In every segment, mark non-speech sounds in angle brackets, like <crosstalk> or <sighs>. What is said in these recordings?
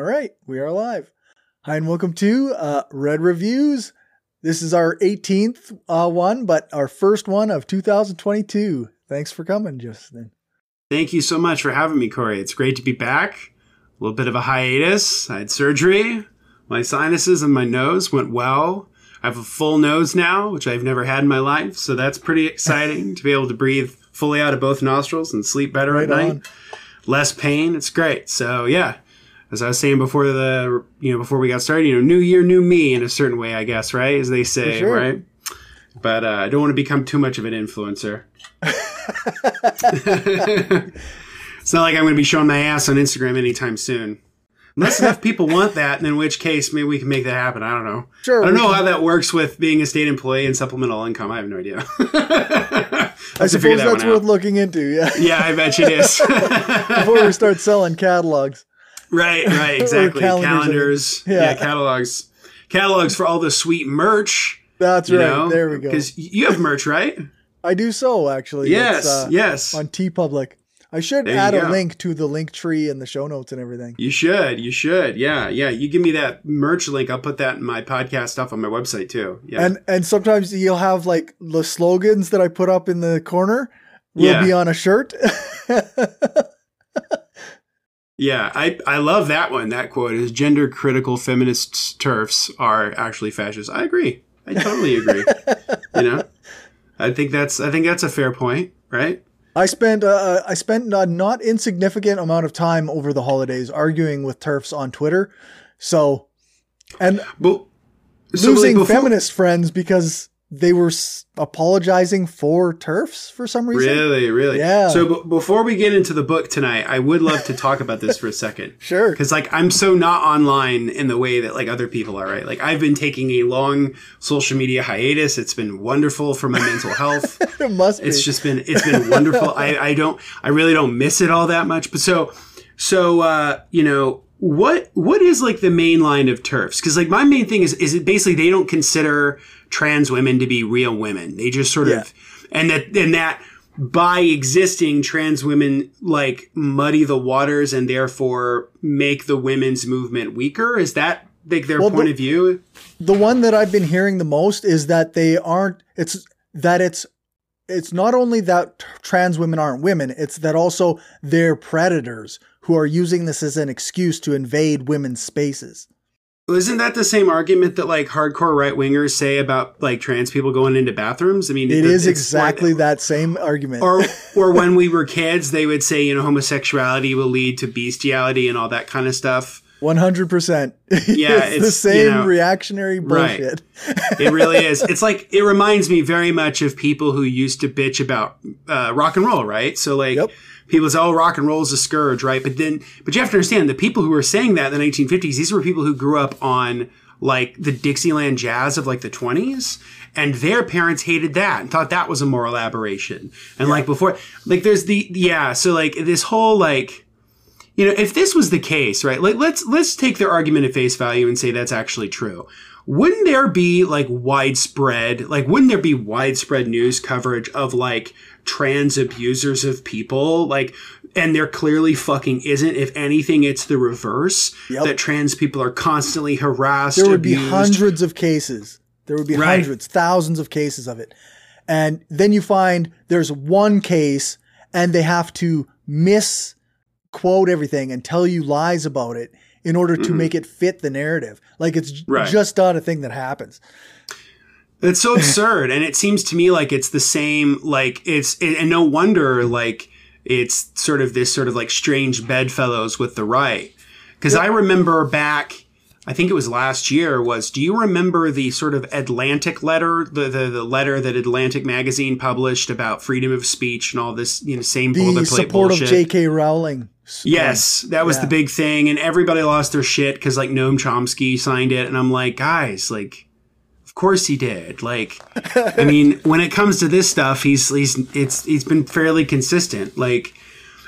All right, we are live. Hi, and welcome to uh, Red Reviews. This is our 18th uh, one, but our first one of 2022. Thanks for coming, Justin. Thank you so much for having me, Cory. It's great to be back. A little bit of a hiatus. I had surgery. My sinuses and my nose went well. I have a full nose now, which I've never had in my life. So that's pretty exciting <laughs> to be able to breathe fully out of both nostrils and sleep better Right at night. on. Less pain. It's great. So yeah, as I was saying before the you know before we got started, you know, new year, new me in a certain way, I guess, right? As they say, sure. right? But uh, I don't want to become too much of an influencer. <laughs> it's not like I'm going to be showing my ass on Instagram anytime soon. Unless enough people want that, and in which case maybe we can make that happen. I don't know. Sure, I don't know can- how that works with being a state employee and supplemental income. I have no idea. <laughs> I suppose that's worth looking into, yeah, Yeah, I bet it is. <laughs> before we start selling catalogs. Right, right, exactly. calendars. Calendars, Yeah. yeah. catalogs, catalogs for all the sweet merch. That's right. know, there we go. Because you have merch, right? I do so, actually. yes, uh, yes. On TeePublic. I should There add a go. link to the link tree and the show notes and everything. You should, you should. Yeah, yeah. You give me that merch link. I'll put that in my podcast stuff on my website too. Yeah, And and sometimes you'll have like the slogans that I put up in the corner will Yeah. be on a shirt. <laughs> yeah. I I love that one. That quote is gender critical feminist turfs are actually fascists. I agree. I totally agree. <laughs> you know, I think that's I think that's a fair point, right? I spent uh, I spent a not insignificant amount of time over the holidays arguing with turfs on Twitter. So, and But so, like, losing before- feminist friends because they were s- apologizing for turfs for some reason. Really, really. Yeah. So b- before we get into the book tonight, I would love to talk about this for a second. <laughs> Sure. Because like I'm so not online in the way that like other people are, right? Like I've been taking a long social media hiatus. It's been wonderful for my mental health. <laughs> It must be. It's just been it's been wonderful. I, I don't I really don't miss it all that much. But so so uh, you know what what is like the main line of turfs? Because like my main thing is is it basically they don't consider trans women to be real women. They just sort Yeah. of and that and that by existing trans women like muddy the waters and therefore make the women's movement weaker. Is that like their Well, point the- of view? the one that I've been hearing the most is that they aren't. It's that it's it's not only that trans women aren't women. It's that also they're predators who are using this as an excuse to invade women's spaces. Well, Isn't that the same argument that like hardcore right wingers say about like trans people going into bathrooms? I mean, It it's- is exactly like- that same argument. Or, <laughs> or when we were kids, they would say, you know, homosexuality will lead to bestiality and all that kind of stuff. One hundred percent. <laughs> Yeah, it's, the it's, you same know, reactionary right. bullshit. It really <laughs> is. It's like it reminds me very much of people who used to bitch about uh, rock and roll, right? So like. Yep. People say, "Oh, rock and roll is a scourge," right? But then, but you have to understand the people who were saying that in the 1950s. These were people who grew up on like the Dixieland jazz of like the 20s, and their parents hated that and thought that was a moral aberration. And like before, like there's the yeah. So like this whole like you know, if this was the case, right? Like let's let's take their argument at face value and say that's actually true. Wouldn't there be like widespread, like wouldn't there be widespread news coverage of like trans abusers of people, like and there clearly fucking isn't. If anything, it's the reverse. Yep. That trans people are constantly harassed. There would be hundreds of cases. There would be Right. hundreds, thousands of cases of it. And then you find there's one case and they have to misquote everything and tell you lies about it in order to make it fit the narrative. Like it's Mm-hmm. Right. just not a thing that happens. It's so <laughs> absurd, and it seems to me like it's the same. Like it's, and no wonder like it's sort of this sort of like strange bedfellows with the right. Because I remember back, I think it was last year. Was do you remember the sort of Atlantic letter, the the, the letter that Atlantic magazine published about freedom of speech and all this, you know, same The boilerplate support bullshit. of J.K. Rowling. Yes, that was Yeah. the big thing, and everybody lost their shit because like Noam Chomsky signed it, and I'm like, guys, like, of course he did. Like, I mean, <laughs> when it comes to this stuff, he's he's it's he's been fairly consistent. Like,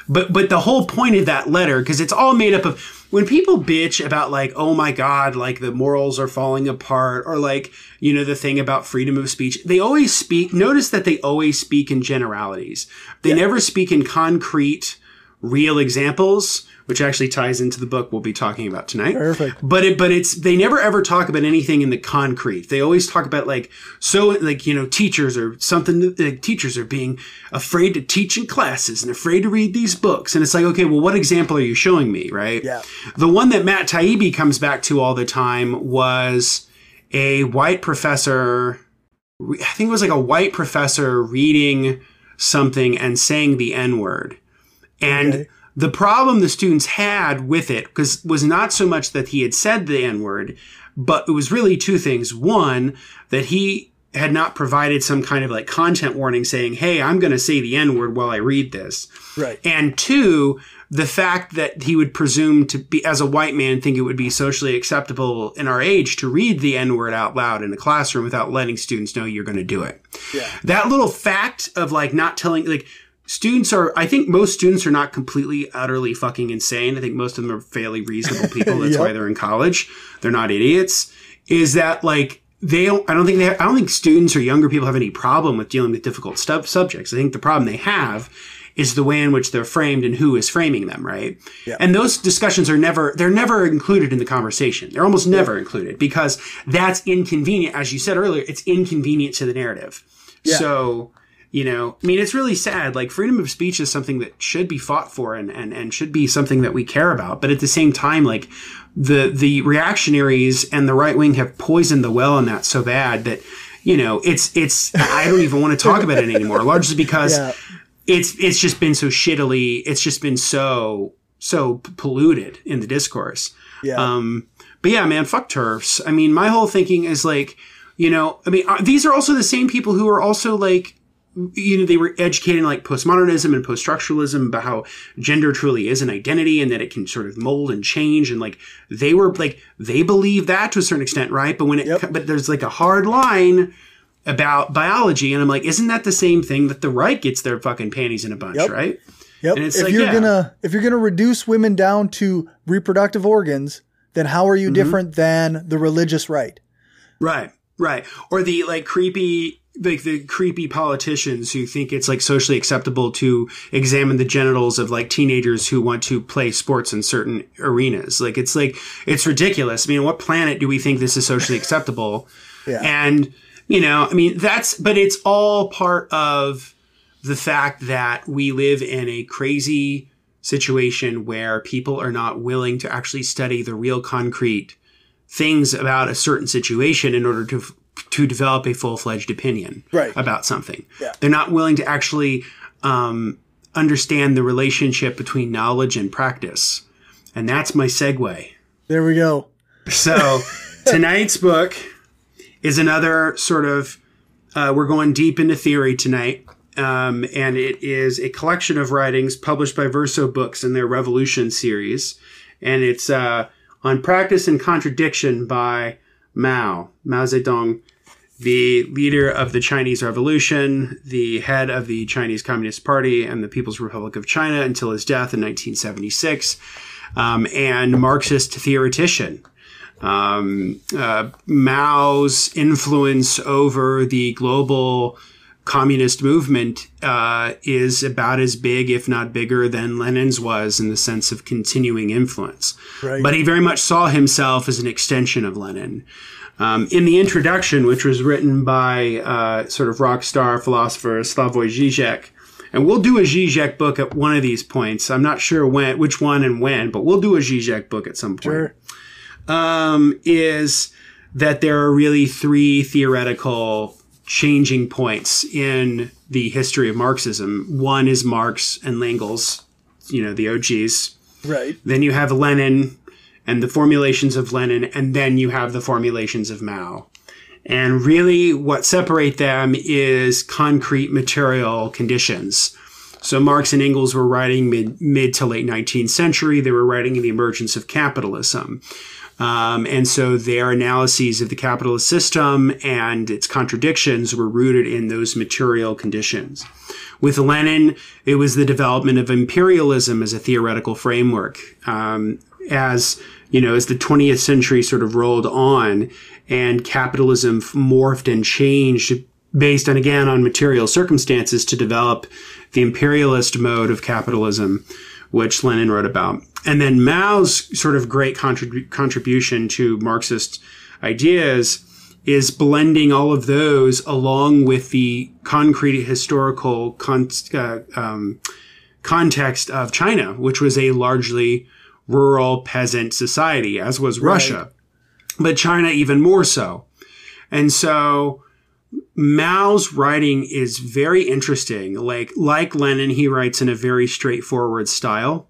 but but the whole point of that letter, because it's all made up of when people bitch about like, oh my god, like the morals are falling apart, or like you know the thing about freedom of speech. They always speak. Notice that they always speak in generalities. They never speak in concrete real examples, which actually ties into the book we'll be talking about tonight. Perfect. But it, but it's they never ever talk about anything in the concrete. They always talk about like so like you know teachers or something. Like teachers are being afraid to teach in classes and afraid to read these books. And it's like okay, well, what example are you showing me, right? Yeah. The one that Matt Taibbi comes back to all the time was a white professor. I think it was like a white professor reading something and saying the N word. And Okay. The problem the students had with it because was not so much that he had said the N word, but it was really two things. One, that he had not provided some kind of like content warning saying, Hey, I'm going to say the N word while I read this. Right. And two, the fact that he would presume to be, as a white man, think it would be socially acceptable in our age to read the N word out loud in the classroom without letting students know you're going to do it. Yeah. That little fact of like not telling, like, students are, I think most students are not completely, utterly fucking insane. I think most of them are fairly reasonable people. <laughs> That's Yep. why they're in college. They're not idiots. Is that like, they don't, I don't think they have, I don't think students or younger people have any problem with dealing with difficult subjects. I think the problem they have is the way in which they're framed and who is framing them, right? Yeah. And those discussions are never, they're never included in the conversation. They're almost never included because that's inconvenient. As you said earlier, it's inconvenient to the narrative. Yeah. So, you know, I mean, it's really sad. Like freedom of speech is something that should be fought for and, and, and should be something that we care about. But at the same time, like the, the reactionaries and the right wing have poisoned the well on that so bad that, you know, it's, it's, I don't even want to talk about it anymore, largely because Yeah. it's, it's just been so shittily, it's just been so, so polluted in the discourse. Yeah. Um, but yeah, man, fuck turfs. I mean, my whole thinking is like, you know, I mean, uh, these are also the same people who are also like, you know, they were educating like postmodernism and post-structuralism about how gender truly is an identity and that it can sort of mold and change. And like, they were like, they believe that to a certain extent, right? But when it, Yep. but there's like a hard line about biology. And I'm like, isn't that the same thing that the right gets their fucking panties in a bunch, Yep. right? Yep. And it's if like, you're yeah. gonna if you're gonna reduce women down to reproductive organs, then how are you Mm-hmm. different than the religious right? Right, right. Or the like creepy, like the creepy politicians who think it's like socially acceptable to examine the genitals of like teenagers who want to play sports in certain arenas. Like it's like, it's ridiculous. I mean, what planet do we think this is socially <laughs> acceptable? Yeah. And, you know, I mean, that's, but it's all part of the fact that we live in a crazy situation where people are not willing to actually study the real concrete things about a certain situation in order to to develop a full fledged opinion Right. about something. Yeah. They're not willing to actually um, understand the relationship between knowledge and practice, and that's my segue. There we go. So <laughs> tonight's book is another sort of uh, we're going deep into theory tonight. Um, and it is a collection of writings published by Verso Books in their Revolution series. And it's uh, on Practice and Contradiction by Mao, Mao Zedong, the leader of the Chinese Revolution, the head of the Chinese Communist Party and the People's Republic of China until his death in 1976, um, and Marxist theoretician um, uh, Mao's influence over the global communist movement uh, is about as big, if not bigger, than Lenin's was in the sense of continuing influence. Right. But he very much saw himself as an extension of Lenin. Um, in the introduction, which was written by uh, sort of rock star philosopher Slavoj Žižek, and we'll do a Zizek book at one of these points. I'm not sure when, which one and when, but we'll do a Zizek book at some point Sure. um, is that there are really three theoretical changing points in the history of Marxism. One is Marx and Engels, you know, the OGs. Right. Then you have Lenin and the formulations of Lenin, and then you have the formulations of Mao. And really, what separate them is concrete material conditions. So Marx and Engels were writing mid mid to late 19th century. They were writing in the emergence of capitalism. Um, and so their analyses of the capitalist system and its contradictions were rooted in those material conditions. With Lenin, it was the development of imperialism as a theoretical framework. Um, as you know, as the 20th century sort of rolled on, and capitalism morphed and changed based on again on material circumstances to develop the imperialist mode of capitalism which Lenin wrote about. And then Mao's sort of great contrib- contribution to Marxist ideas is blending all of those along with the concrete historical con- uh, um, context of China, which was a largely rural peasant society, as was right. Russia, but China even more so. And so Mao's writing is very interesting. Like like Lenin, he writes in a very straightforward style.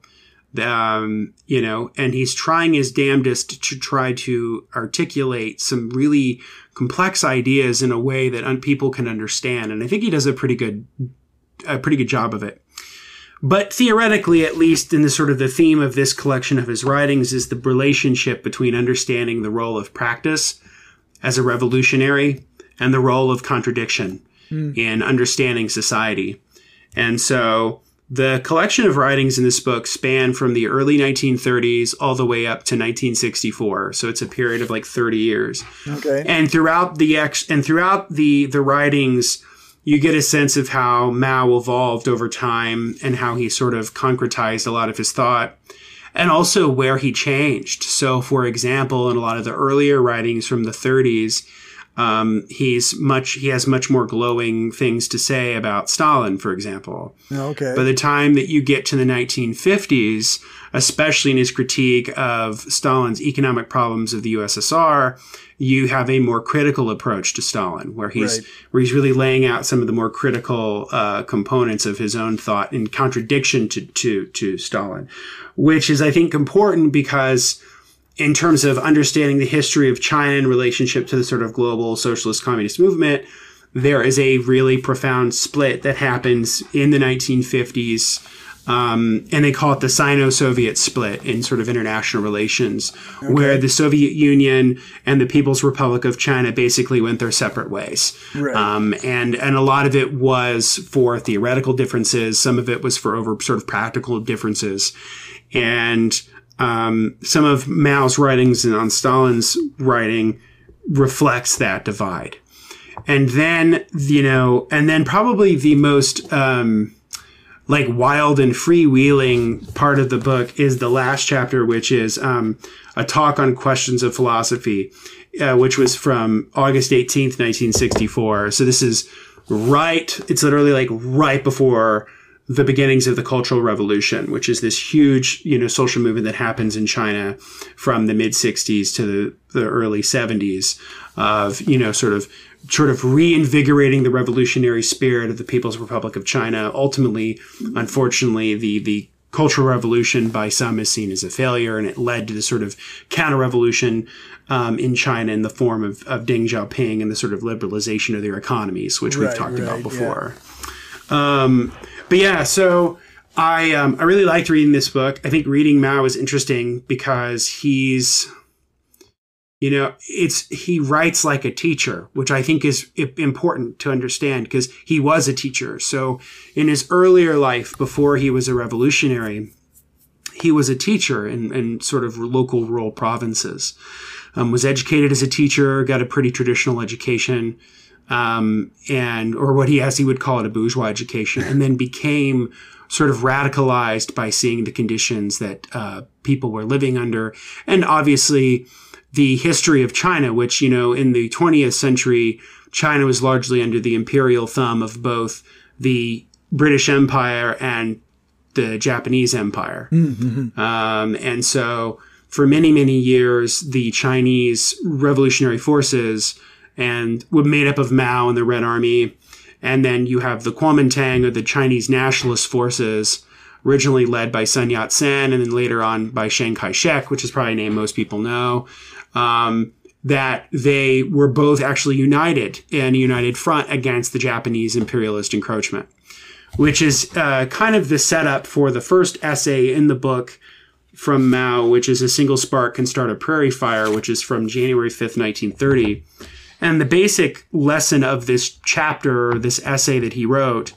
Um, you know, and he's trying his damnedest to try to articulate some really complex ideas in a way that un- people can understand. And I think he does a pretty good, a pretty good job of it. But theoretically, at least in the sort of the theme of this collection of his writings is the relationship between understanding the role of practice as a revolutionary and the role of contradiction mm. in understanding society. And so the collection of writings in this book span from the early 1930s all the way up to 1964. So it's a period of like 30 years. Okay. And throughout the ex and throughout the the writings, you get a sense of how Mao evolved over time and how he sort of concretized a lot of his thought and also where he changed. So for example, in a lot of the earlier writings from the 30s, um, he's much he has much more glowing things to say about Stalin, for example. Okay. By the time that you get to the 1950s, especially in his critique of Stalin's economic problems of the USSR, you have a more critical approach to Stalin, where he's right. where he's really laying out some of the more critical uh, components of his own thought in contradiction to to to Stalin, which is I think important because in terms of understanding the history of China in relationship to the sort of global socialist communist movement, there is a really profound split that happens in the 1950s. Um, and they call it the Sino-Soviet split in sort of international relations, okay. where the Soviet Union and the People's Republic of China basically went their separate ways. Right. Um, and and a lot of it was for theoretical differences, some of it was for over sort of practical differences, and um, some of Mao's writings and on Stalin's writing reflects that divide. And then, you know, and then probably the most um, like wild and freewheeling part of the book is the last chapter, which is um, a talk on questions of philosophy, uh, which was from August 18th, 1964. So this is right, it's literally like right before the beginnings of the Cultural Revolution, which is this huge, you know, social movement that happens in China from the mid 60s to the, the early 70s of, you know, sort of sort of reinvigorating the revolutionary spirit of the People's Republic of China. Ultimately, unfortunately, the the Cultural Revolution by some is seen as a failure, and it led to the sort of counter revolution um, in China in the form of, of Deng Xiaoping and the sort of liberalization of their economies, which right, we've talked right, about before. Yeah. Um, but yeah, so I um, I really liked reading this book. I think reading Mao is interesting because he's you know it's he writes like a teacher which i think is important to understand because he was a teacher. So in his earlier life before he was a revolutionary he was a teacher in, in sort of local rural provinces. Um, was educated as a teacher got a pretty traditional education um, and or what he as he would call it a bourgeois education, and then became sort of radicalized by seeing the conditions that uh, people were living under, and obviously the history of China, which you know in the 20th century, China was largely under the imperial thumb of both the British Empire and the Japanese Empire, mm-hmm. um, and so for many many years, the Chinese revolutionary forces and were made up of Mao and the Red Army. And then you have the Kuomintang or the Chinese nationalist forces, originally led by Sun Yat sen and then later on by Chiang Kai shek, which is probably a name most people know. Um, that they were both actually united in a united front against the Japanese imperialist encroachment, which is uh, kind of the setup for the first essay in the book from Mao, which is a single spark can start a prairie fire, which is from January 5th, 1930 and the basic lesson of this chapter, this essay that he wrote,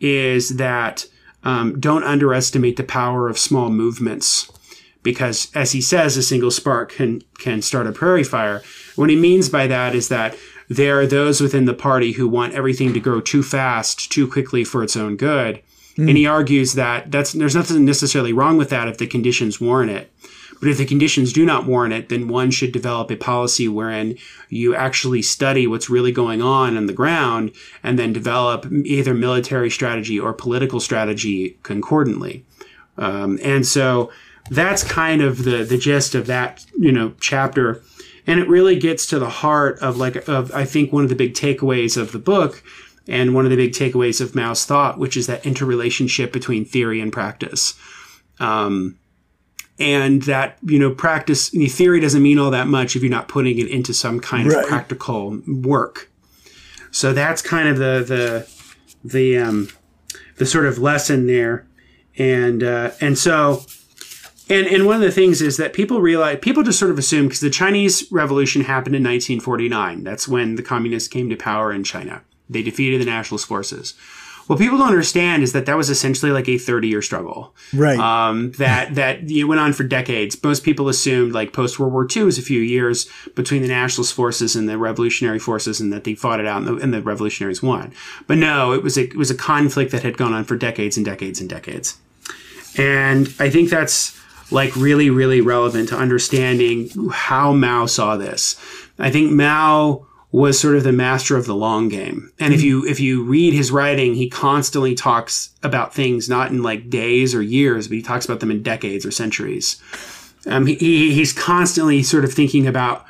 is that um, don't underestimate the power of small movements. Because, as he says, a single spark can, can start a prairie fire. What he means by that is that there are those within the party who want everything to grow too fast, too quickly for its own good. And he argues that that's there's nothing necessarily wrong with that if the conditions warrant it. But if the conditions do not warrant it, then one should develop a policy wherein you actually study what's really going on on the ground and then develop either military strategy or political strategy concordantly. Um, and so that's kind of the the gist of that you know chapter, and it really gets to the heart of like of I think one of the big takeaways of the book. And one of the big takeaways of Mao's thought, which is that interrelationship between theory and practice. Um, and that you know practice theory doesn't mean all that much if you're not putting it into some kind right. of practical work so that's kind of the the the um the sort of lesson there and uh, and so and and one of the things is that people realize people just sort of assume because the Chinese Revolution happened in 1949 that's when the communists came to power in China they defeated the nationalist forces what people don't understand is that that was essentially like a 30 year struggle. Right. Um, that, that it went on for decades. Most people assumed like post World War II was a few years between the nationalist forces and the revolutionary forces and that they fought it out and the, and the revolutionaries won. But no, it was a, it was a conflict that had gone on for decades and decades and decades. And I think that's like really, really relevant to understanding how Mao saw this. I think Mao was sort of the master of the long game. And mm-hmm. if you if you read his writing, he constantly talks about things not in like days or years, but he talks about them in decades or centuries. Um, he, he's constantly sort of thinking about,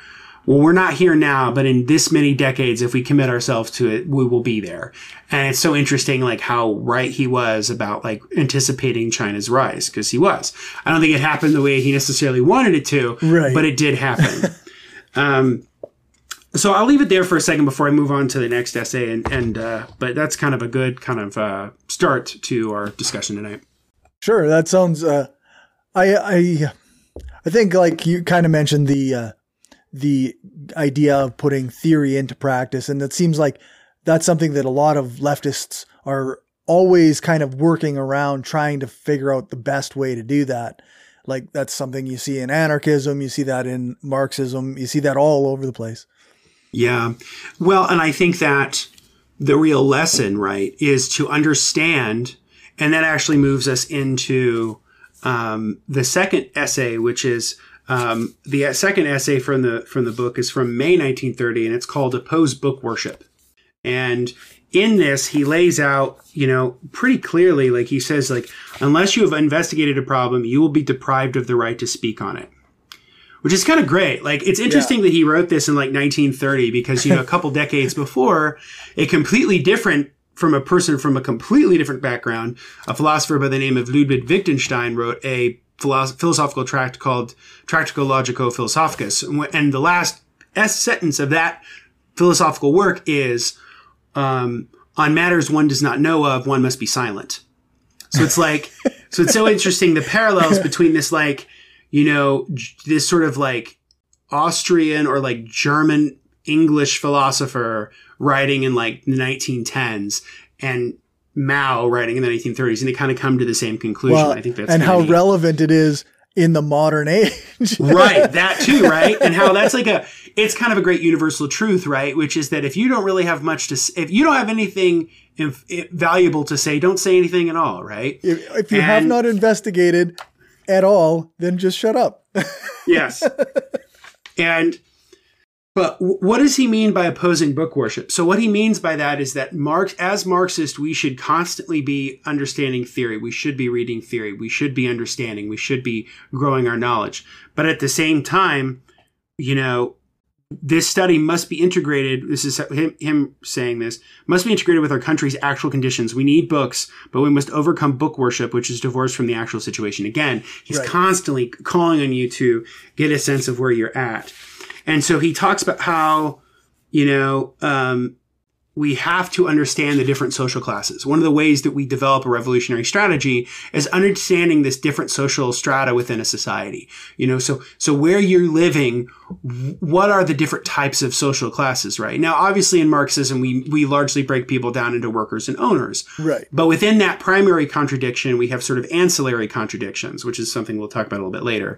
well, we're not here now, but in this many decades, if we commit ourselves to it, we will be there. And it's so interesting, like how right he was about like anticipating China's rise, because he was. I don't think it happened the way he necessarily wanted it to, right. but it did happen. <laughs> um, so I'll leave it there for a second before I move on to the next essay, and, and uh, but that's kind of a good kind of uh, start to our discussion tonight. Sure, that sounds. Uh, I I I think like you kind of mentioned the uh, the idea of putting theory into practice, and it seems like that's something that a lot of leftists are always kind of working around trying to figure out the best way to do that. Like that's something you see in anarchism, you see that in Marxism, you see that all over the place. Yeah. Well, and I think that the real lesson, right, is to understand, and that actually moves us into um, the second essay, which is um, the second essay from the from the book is from May 1930, and it's called "Oppose Book Worship." And in this, he lays out, you know, pretty clearly, like he says, like unless you have investigated a problem, you will be deprived of the right to speak on it which is kind of great. Like it's interesting yeah. that he wrote this in like 1930 because you know a couple <laughs> decades before, a completely different from a person from a completely different background, a philosopher by the name of Ludwig Wittgenstein wrote a philosophical tract called Tractatus Logico Philosophicus, and the last S sentence of that philosophical work is, um, "On matters one does not know of, one must be silent." So it's like, so it's so interesting the parallels between this like you know, this sort of like Austrian or like German English philosopher writing in like the 1910s and Mao writing in the 1930s, and they kind of come to the same conclusion. Well, I think that's and how neat. relevant it is in the modern age. <laughs> right, that too, right? And how that's like a it's kind of a great universal truth, right? Which is that if you don't really have much to if you don't have anything if, if valuable to say, don't say anything at all, right? If, if you and, have not investigated, at all, then just shut up. <laughs> yes. And but what does he mean by opposing book worship? So what he means by that is that Marx, as Marxist, we should constantly be understanding theory. We should be reading theory. We should be understanding. We should be growing our knowledge. But at the same time, you know, this study must be integrated. This is him, him, saying this must be integrated with our country's actual conditions. We need books, but we must overcome book worship, which is divorced from the actual situation. Again, he's right. constantly calling on you to get a sense of where you're at. And so he talks about how, you know, um, we have to understand the different social classes. One of the ways that we develop a revolutionary strategy is understanding this different social strata within a society. You know, so, so where you're living, what are the different types of social classes, right? Now, obviously in Marxism, we, we largely break people down into workers and owners. Right. But within that primary contradiction, we have sort of ancillary contradictions, which is something we'll talk about a little bit later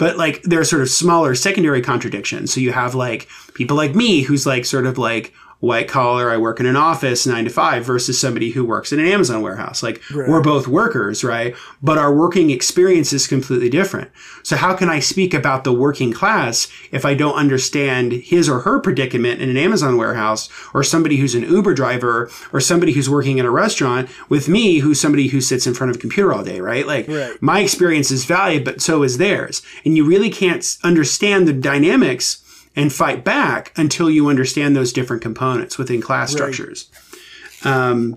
but like there are sort of smaller secondary contradictions. So you have like people like me who's like sort of like white collar, I work in an office nine to five versus somebody who works in an Amazon warehouse. Like Right. we're both workers, right? But our working experience is completely different. So how can I speak about the working class if I don't understand his or her predicament in an Amazon warehouse or somebody who's an Uber driver or somebody who's working in a restaurant with me who's somebody who sits in front of a computer all day, right? Like Right. my experience is valid, but so is theirs. And you really can't understand the dynamics and fight back until you understand those different components within class structures. Um,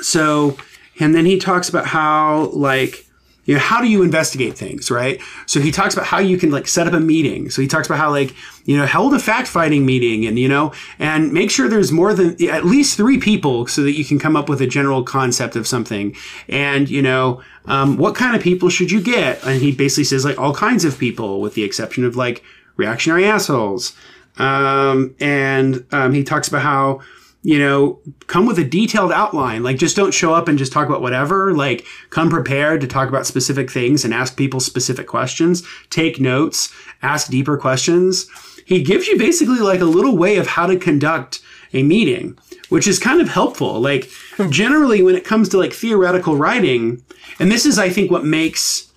so, and then he talks about how, like, you know, how do you investigate things, right? So he talks about how you can like set up a meeting. So he talks about how like, you know, hold a fact finding meeting and, you know, and make sure there's more than at least three people so that you can come up with a general concept of something. And, you know, um, what kind of people should you get? And he basically says like all kinds of people with the exception of like reactionary assholes. Um, and, um, he talks about how, you know, come with a detailed outline. Like, just don't show up and just talk about whatever. Like, come prepared to talk about specific things and ask people specific questions. Take notes, ask deeper questions. He gives you basically like a little way of how to conduct a meeting, which is kind of helpful. Like, <laughs> generally, when it comes to like theoretical writing, and this is, I think, what makes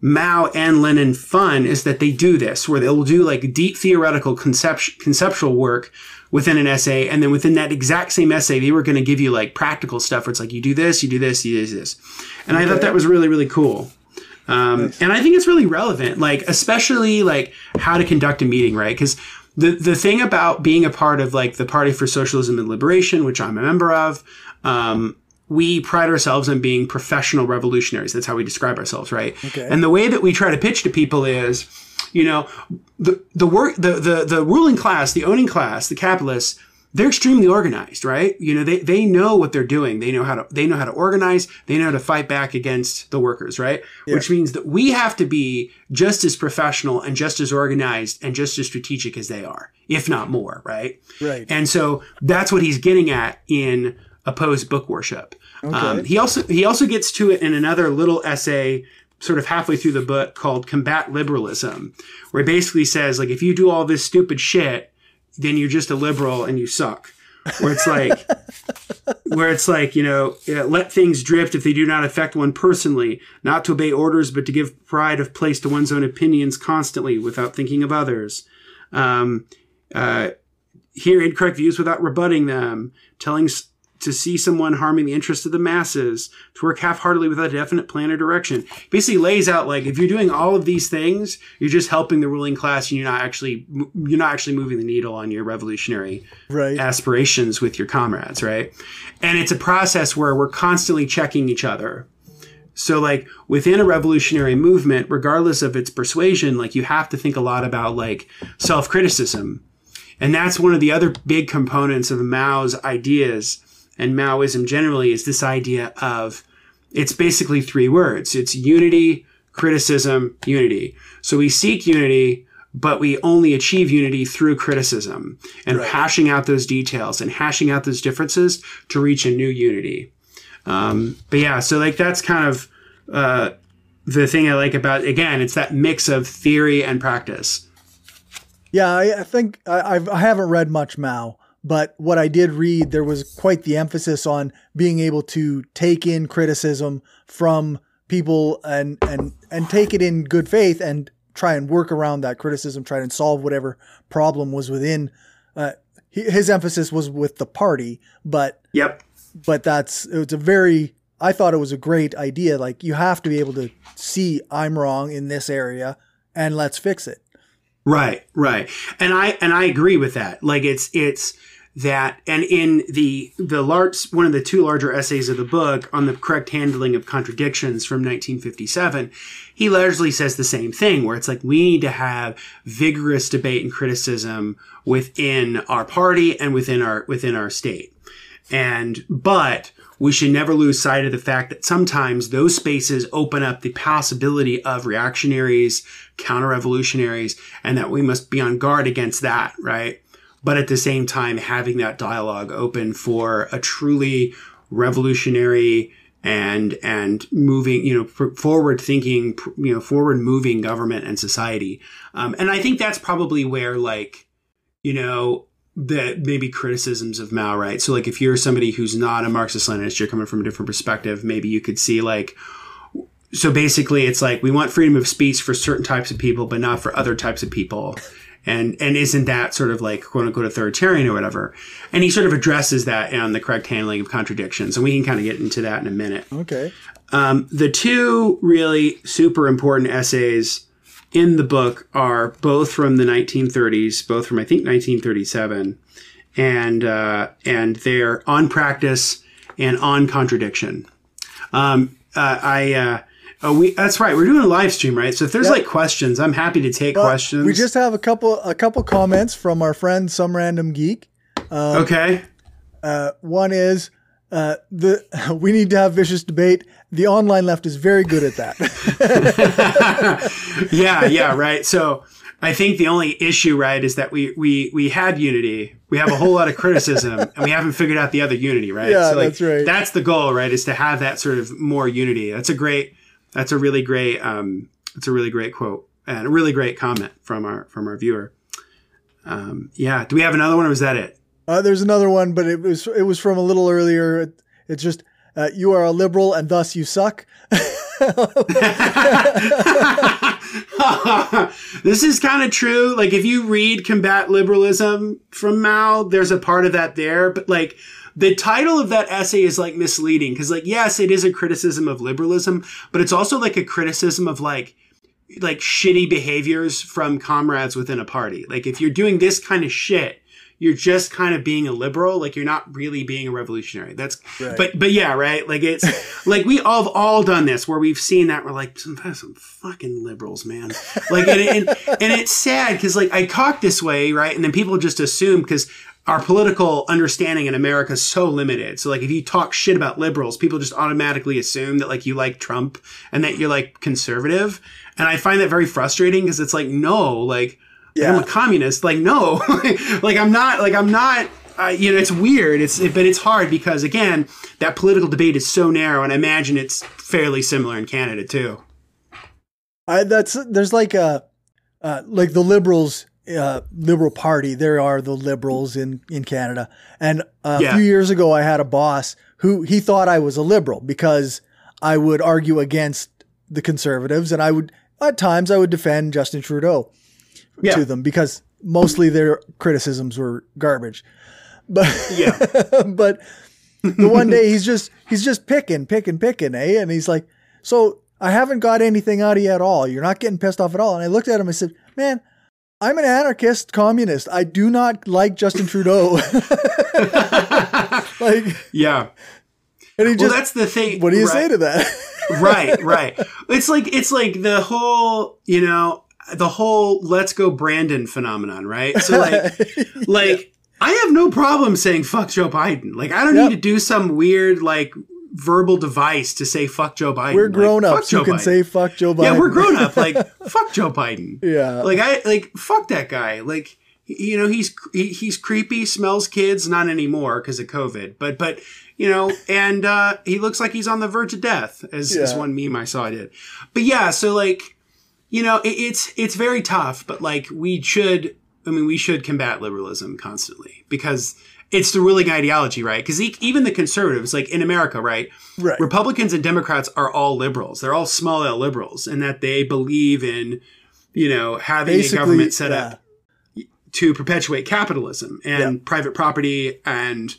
Mao and Lenin fun is that they do this, where they'll do like deep theoretical concept- conceptual work within an essay, and then within that exact same essay, they were going to give you like practical stuff where it's like you do this, you do this, you do this, and I thought that was really really cool. Um, and I think it's really relevant, like especially like how to conduct a meeting, right? Because the the thing about being a part of like the Party for Socialism and Liberation, which I'm a member of, um, we pride ourselves on being professional revolutionaries. That's how we describe ourselves, right? Okay. And the way that we try to pitch to people is, you know, the the work the the the ruling class, the owning class, the capitalists, they're extremely organized, right? You know, they they know what they're doing. They know how to they know how to organize. They know how to fight back against the workers, right? Which means that we have to be just as professional and just as organized and just as strategic as they are, if not more, right? Right. And so that's what he's getting at in opposed book worship. Um, he also he also gets to it in another little essay, sort of halfway through the book, called "Combat Liberalism," where he basically says like if you do all this stupid shit, then you're just a liberal and you suck. Where it's like, <laughs> where it's like you know, let things drift if they do not affect one personally, not to obey orders, but to give pride of place to one's own opinions constantly without thinking of others. Um, uh, hear incorrect views without rebutting them, telling to see someone harming the interests of the masses, to work half-heartedly without a definite plan or direction. Basically lays out like if you're doing all of these things, you're just helping the ruling class and you're not actually you're not actually moving the needle on your revolutionary Right. aspirations with your comrades, right? And it's a process where we're constantly checking each other. So like within a revolutionary movement, regardless of its persuasion, like you have to think a lot about like self-criticism. And that's one of the other big components of Mao's ideas and Maoism generally is this idea of it's basically three words. It's unity, criticism, unity. So we seek unity, but we only achieve unity through criticism and hashing out those details and hashing out those differences to reach a new unity. Um, but yeah, so like that's kind of uh, the thing I like about again, it's that mix of theory and practice. Yeah, I, I think I, I've, I haven't read much Mao, but what I did read, there was quite the emphasis on being able to take in criticism from people and and and take it in good faith and try and work around that criticism, try and solve whatever problem was within. Uh, his emphasis was with the party, but Yep. but that's it's a very I thought it was a great idea. Like you have to be able to see I'm wrong in this area and let's fix it. Right, right. And I and I agree with that. Like it's it's that and in the the large one of the two larger essays of the book on the correct handling of contradictions from 1957, he largely says the same thing where it's like we need to have vigorous debate and criticism within our party and within our within our state. And, but we should never lose sight of the fact that sometimes those spaces open up the possibility of reactionaries, counter revolutionaries, and that we must be on guard against that, right? But at the same time, having that dialogue open for a truly revolutionary and, and moving, you know, forward thinking, you know, forward moving government and society. Um, and I think that's probably where like, you know, that maybe criticisms of Mao, right? So like if you're somebody who's not a Marxist Leninist, you're coming from a different perspective, maybe you could see like so basically it's like we want freedom of speech for certain types of people, but not for other types of people. And and isn't that sort of like quote unquote authoritarian or whatever? And he sort of addresses that on the correct handling of contradictions. And we can kind of get into that in a minute. Okay. Um, the two really super important essays in the book are both from the 1930s, both from I think 1937, and uh, and they're on practice and on contradiction. Um, uh, I uh, oh we that's right. We're doing a live stream, right? So if there's Yep. like questions, I'm happy to take But questions. We just have a couple a couple comments from our friend some random geek. okay. Uh, one is uh, the <laughs> we need to have vicious debate. The online left is very good at that. <laughs> yeah, yeah, right. So I think the only issue, right, is that we we we had unity. We have a whole lot of criticism, and we haven't figured out the other unity, right? Yeah, so like, that's right. That's the goal, right? Is to have that sort of more unity. That's a great. That's a really great. Um, it's a really great quote and a really great comment from our from our viewer. Um, yeah. Do we have another one, or was that it? Uh, there's another one, but it was it was from a little earlier. It, it's just uh, you are a liberal and thus you suck. <laughs> this is kind of true. Like, if you read Combat Liberalism from Mao, there's a part of that there. But, like, the title of that essay is, like, misleading. Because, like, yes, it is a criticism of liberalism, but it's also, like, a criticism of, like, like shitty behaviors from comrades within a party. Like, if you're doing this kind of shit, you're just kind of being a liberal. Like, you're not really being a revolutionary. That's, Right. but, but yeah, right? Like, it's, <laughs> like, we all have all done this where we've seen that. We're like, some, some fucking liberals, man. Like, and, and, and it's sad because, like, I talk this way, right? And then people just assume because our political understanding in America is so limited. So, like, if you talk shit about liberals, people just automatically assume that, like, you like Trump and that you're, like, conservative. And I find that very frustrating because it's like, no, like, Yeah. I'm a communist. Like, no, <laughs> like, I'm not, like, I'm not. Uh, you know, it's weird. It's but it's hard because again, that political debate is so narrow, and I imagine it's fairly similar in Canada too. I, that's there's like a uh, like the liberals uh, liberal party. There are the liberals in in Canada, and a Yeah. few years ago, I had a boss who he thought I was a liberal because I would argue against the conservatives, and I would at times I would defend Justin Trudeau Yeah. to them because mostly their criticisms were garbage. But Yeah. <laughs> but the one day he's just he's just picking, picking, picking, eh? And he's like, "So I haven't got anything out of you at all. You're not getting pissed off at all." And I looked at him and said, "Man, I'm an anarchist communist. I do not like Justin Trudeau." <laughs> like, Yeah. and he Well, just, that's the thing. what do you right. say to that? <laughs> right, right. It's like it's like the whole, you know, the whole "Let's go Brandon" phenomenon, right? So like, <laughs> like I have no problem saying "fuck Joe Biden." Like I don't Yep. need to do some weird like verbal device to say "fuck Joe Biden." We're grown fuck ups who can Biden. say "fuck Joe Biden." Yeah, we're grown up. <laughs> Like fuck Joe Biden. yeah, Like I like fuck that guy. Like you know he's he, he's creepy, smells kids. Not anymore because of COVID. But but you know, and uh, he looks like he's on the verge of death, as, as Yeah. one meme I saw did. But yeah, so like you know, it, it's it's very tough. But like we should, I mean, we should combat liberalism constantly because. It's the ruling ideology, right? Because even the conservatives, like in America, right? right. Republicans and Democrats are all liberals. They're all small L liberals, and that they believe in, you know, having Basically, a government set yeah. up to perpetuate capitalism and private property and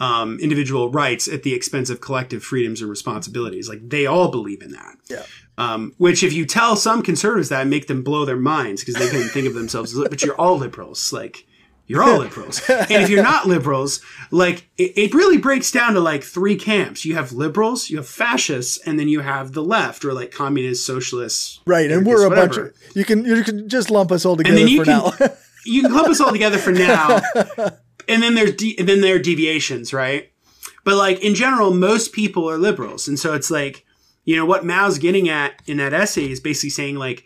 um, individual rights at the expense of collective freedoms and responsibilities. Like they all believe in that. Yeah. Um, which, if you tell some conservatives that, make them blow their minds because they couldn't think of themselves as. But you're all liberals, like. You're all liberals. <laughs> and if you're not liberals, like it, it really breaks down to like three camps. You have liberals, you have fascists, and then you have the left or like communists, socialists. Right, and we're a bunch of you can you can just lump us all and together then you for can now. <laughs> you can clump us all together for now, <laughs> and then there's de- and then there are deviations, right? But like in general, most people are liberals, and so it's like you know what Mao's getting at in that essay is basically saying like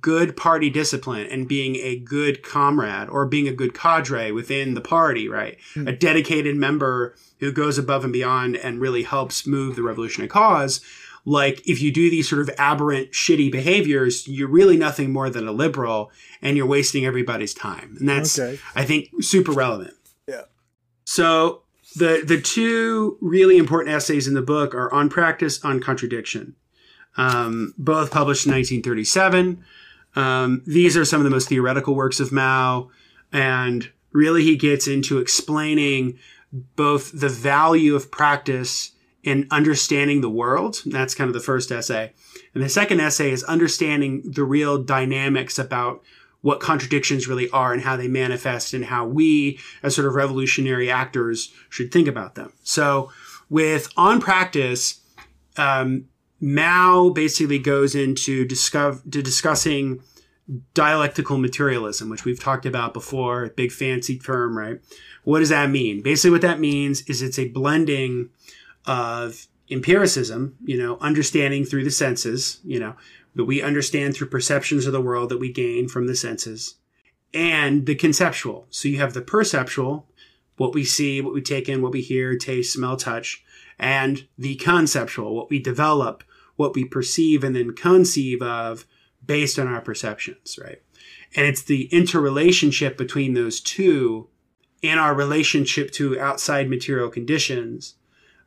good party discipline and being a good comrade or being a good cadre within the party, right? Hmm. A dedicated member who goes above and beyond and really helps move the revolutionary cause. Like if you do these sort of aberrant, shitty behaviors, you're really nothing more than a liberal and you're wasting everybody's time. And that's, Okay. I think, super relevant. Yeah. So the the two really important essays in the book are on practice, on contradiction, um, both published in 1937. Um, these are some of the most theoretical works of Mao, and really he gets into explaining both the value of practice in understanding the world. That's kind of the first essay. And the second essay is understanding the real dynamics about what contradictions really are and how they manifest and how we as sort of revolutionary actors should think about them. So with on practice, um, Mao basically goes into discover, to discussing dialectical materialism, which we've talked about before, big fancy term, right? What does that mean? Basically, what that means is it's a blending of empiricism, you know, understanding through the senses, you know, that we understand through perceptions of the world that we gain from the senses, and the conceptual. So you have the perceptual, what we see, what we take in, what we hear, taste, smell, touch, and the conceptual, what we develop, what we perceive and then conceive of based on our perceptions, right? And it's the interrelationship between those two in our relationship to outside material conditions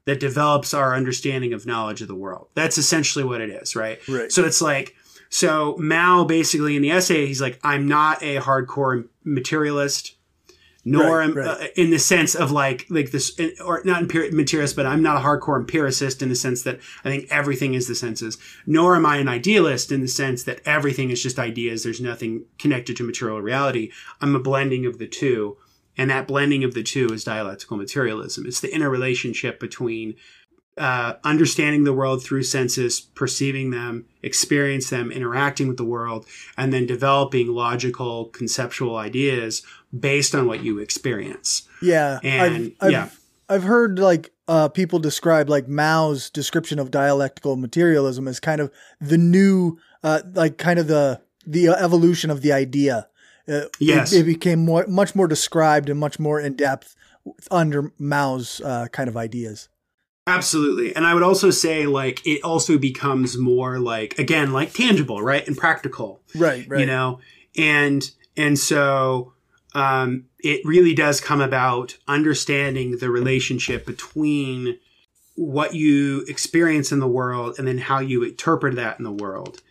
that develops our understanding of knowledge of the world. That's essentially what it is, right? Right. So it's like, so Mao basically in the essay, he's like, I'm not a hardcore materialist, nor Right, am right. Uh, in the sense of like, like this, or not empir- materialist, but I'm not a hardcore empiricist in the sense that I think everything is the senses. Nor am I an idealist in the sense that everything is just ideas. There's nothing connected to material reality. I'm a blending of the two. And that blending of the two is dialectical materialism. It's the interrelationship between uh, understanding the world through senses, perceiving them, experience them, interacting with the world, and then developing logical, conceptual ideas based on what you experience. Yeah. And, I've, I've, yeah. I've heard like uh, people describe like Mao's description of dialectical materialism as kind of the new, uh, like kind of the the evolution of the idea. Uh, Yes. it, it became more, much more described and much more in depth under Mao's uh, kind of ideas. Absolutely. And I would also say, like, it also becomes more like, again, like tangible, right? And practical. Right. Right. you know and and so um, it really does come about understanding the relationship between what you experience in the world and then how you interpret that in the world.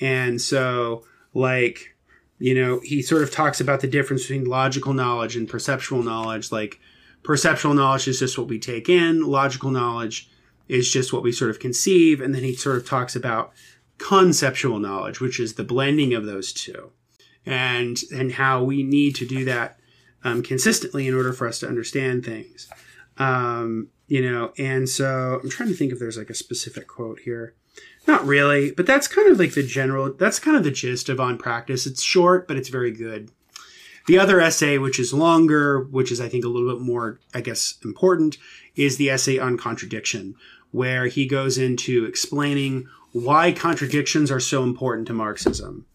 And so like you know he sort of talks about the difference between logical knowledge and perceptual knowledge. Like perceptual knowledge is just what we take in. Logical knowledge is just what we sort of conceive. And then he sort of talks about conceptual knowledge, which is the blending of those two, and and how we need to do that um, consistently in order for us to understand things. Um, you know, and so I'm trying to think if there's like a specific quote here. Not really, but that's kind of like the general. That's kind of the gist of on practice. It's short, but it's very good. The other essay, which is longer, which is I think a little bit more, I guess, important, is the essay on contradiction, where he goes into explaining why contradictions are so important to Marxism.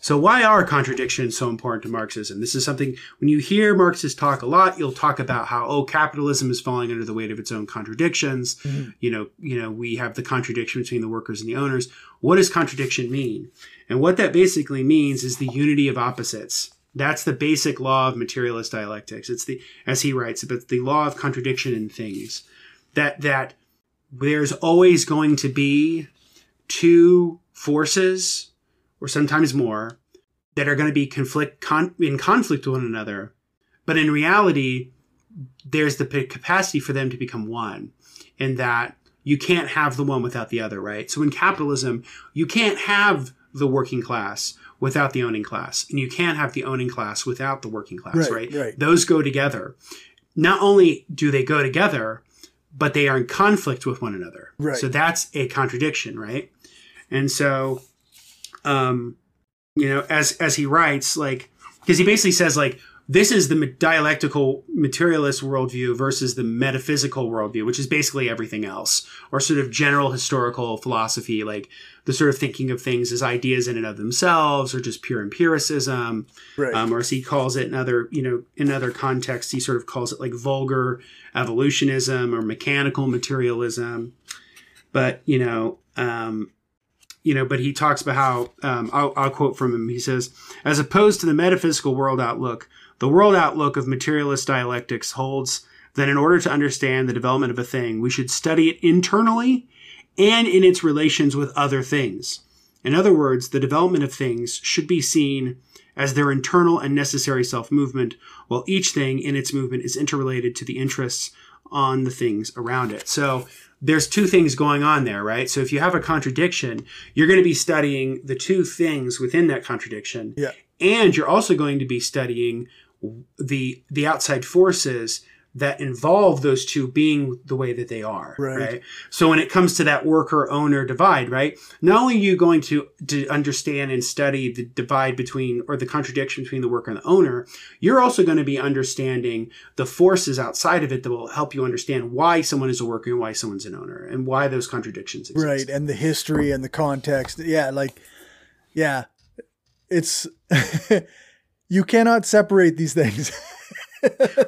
So why are contradictions so important to Marxism? This is something when you hear Marxists talk a lot, you'll talk about how oh capitalism is falling under the weight of its own contradictions. Mm-hmm. You know, you know, we have the contradiction between the workers and the owners. What does contradiction mean? And what that basically means is the unity of opposites. That's the basic law of materialist dialectics. It's the as he writes, it's the law of contradiction in things. That that there's always going to be two forces or sometimes more that are going to be conflict con- in conflict with one another. But in reality there's the p- capacity for them to become one in that you can't have the one without the other right? So in capitalism you can't have the working class without the owning class and you can't have the owning class without the working class Right, right, right. those go together. Not only do they go together but they are in conflict with one another. Right. so that's a contradiction right? And so um you know as as he writes like because he basically says like this is the dialectical materialist worldview versus the metaphysical worldview which is basically everything else or sort of general historical philosophy like the sort of thinking of things as ideas in and of themselves or just pure empiricism Right. um, or as he calls it in other you know in other contexts he sort of calls it like vulgar evolutionism or mechanical materialism but you know um, you know but he talks about how um, I'll, I'll quote from him he says as opposed to the metaphysical world outlook the world outlook of materialist dialectics holds that in order to understand the development of a thing, we should study it internally and in its relations with other things. In other words, the development of things should be seen as their internal and necessary self movement, while each thing in its movement is interrelated to the interests on the things around it. So there's two things going on there, right? So if you have a contradiction, you're going to be studying the two things within that contradiction. Yeah. And you're also going to be studying the the outside forces that involve those two being the way that they are. Right. right. So when it comes to that worker owner divide, right? Not only are you going to, to understand and study the divide between or the contradiction between the worker and the owner, you're also going to be understanding the forces outside of it that will help you understand why someone is a worker and why someone's an owner and why those contradictions exist. Right. And the history and the context. Yeah. Like, yeah. It's, <laughs> you cannot separate these things. <laughs>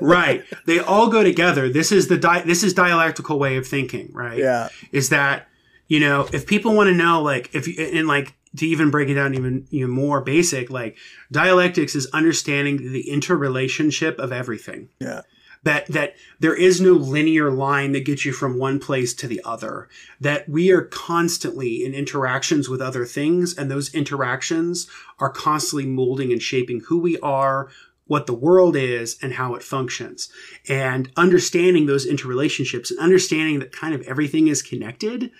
right. They all go together. This is the di- this is dialectical way of thinking, right? Yeah. Is that you know if people want to know like if you and like to even break it down even even more basic like dialectics is understanding the interrelationship of everything. Yeah. That that there is no linear line that gets you from one place to the other. That we are constantly in interactions with other things and those interactions are constantly molding and shaping who we are, what the world is and how it functions. And understanding those interrelationships and understanding that kind of everything is connected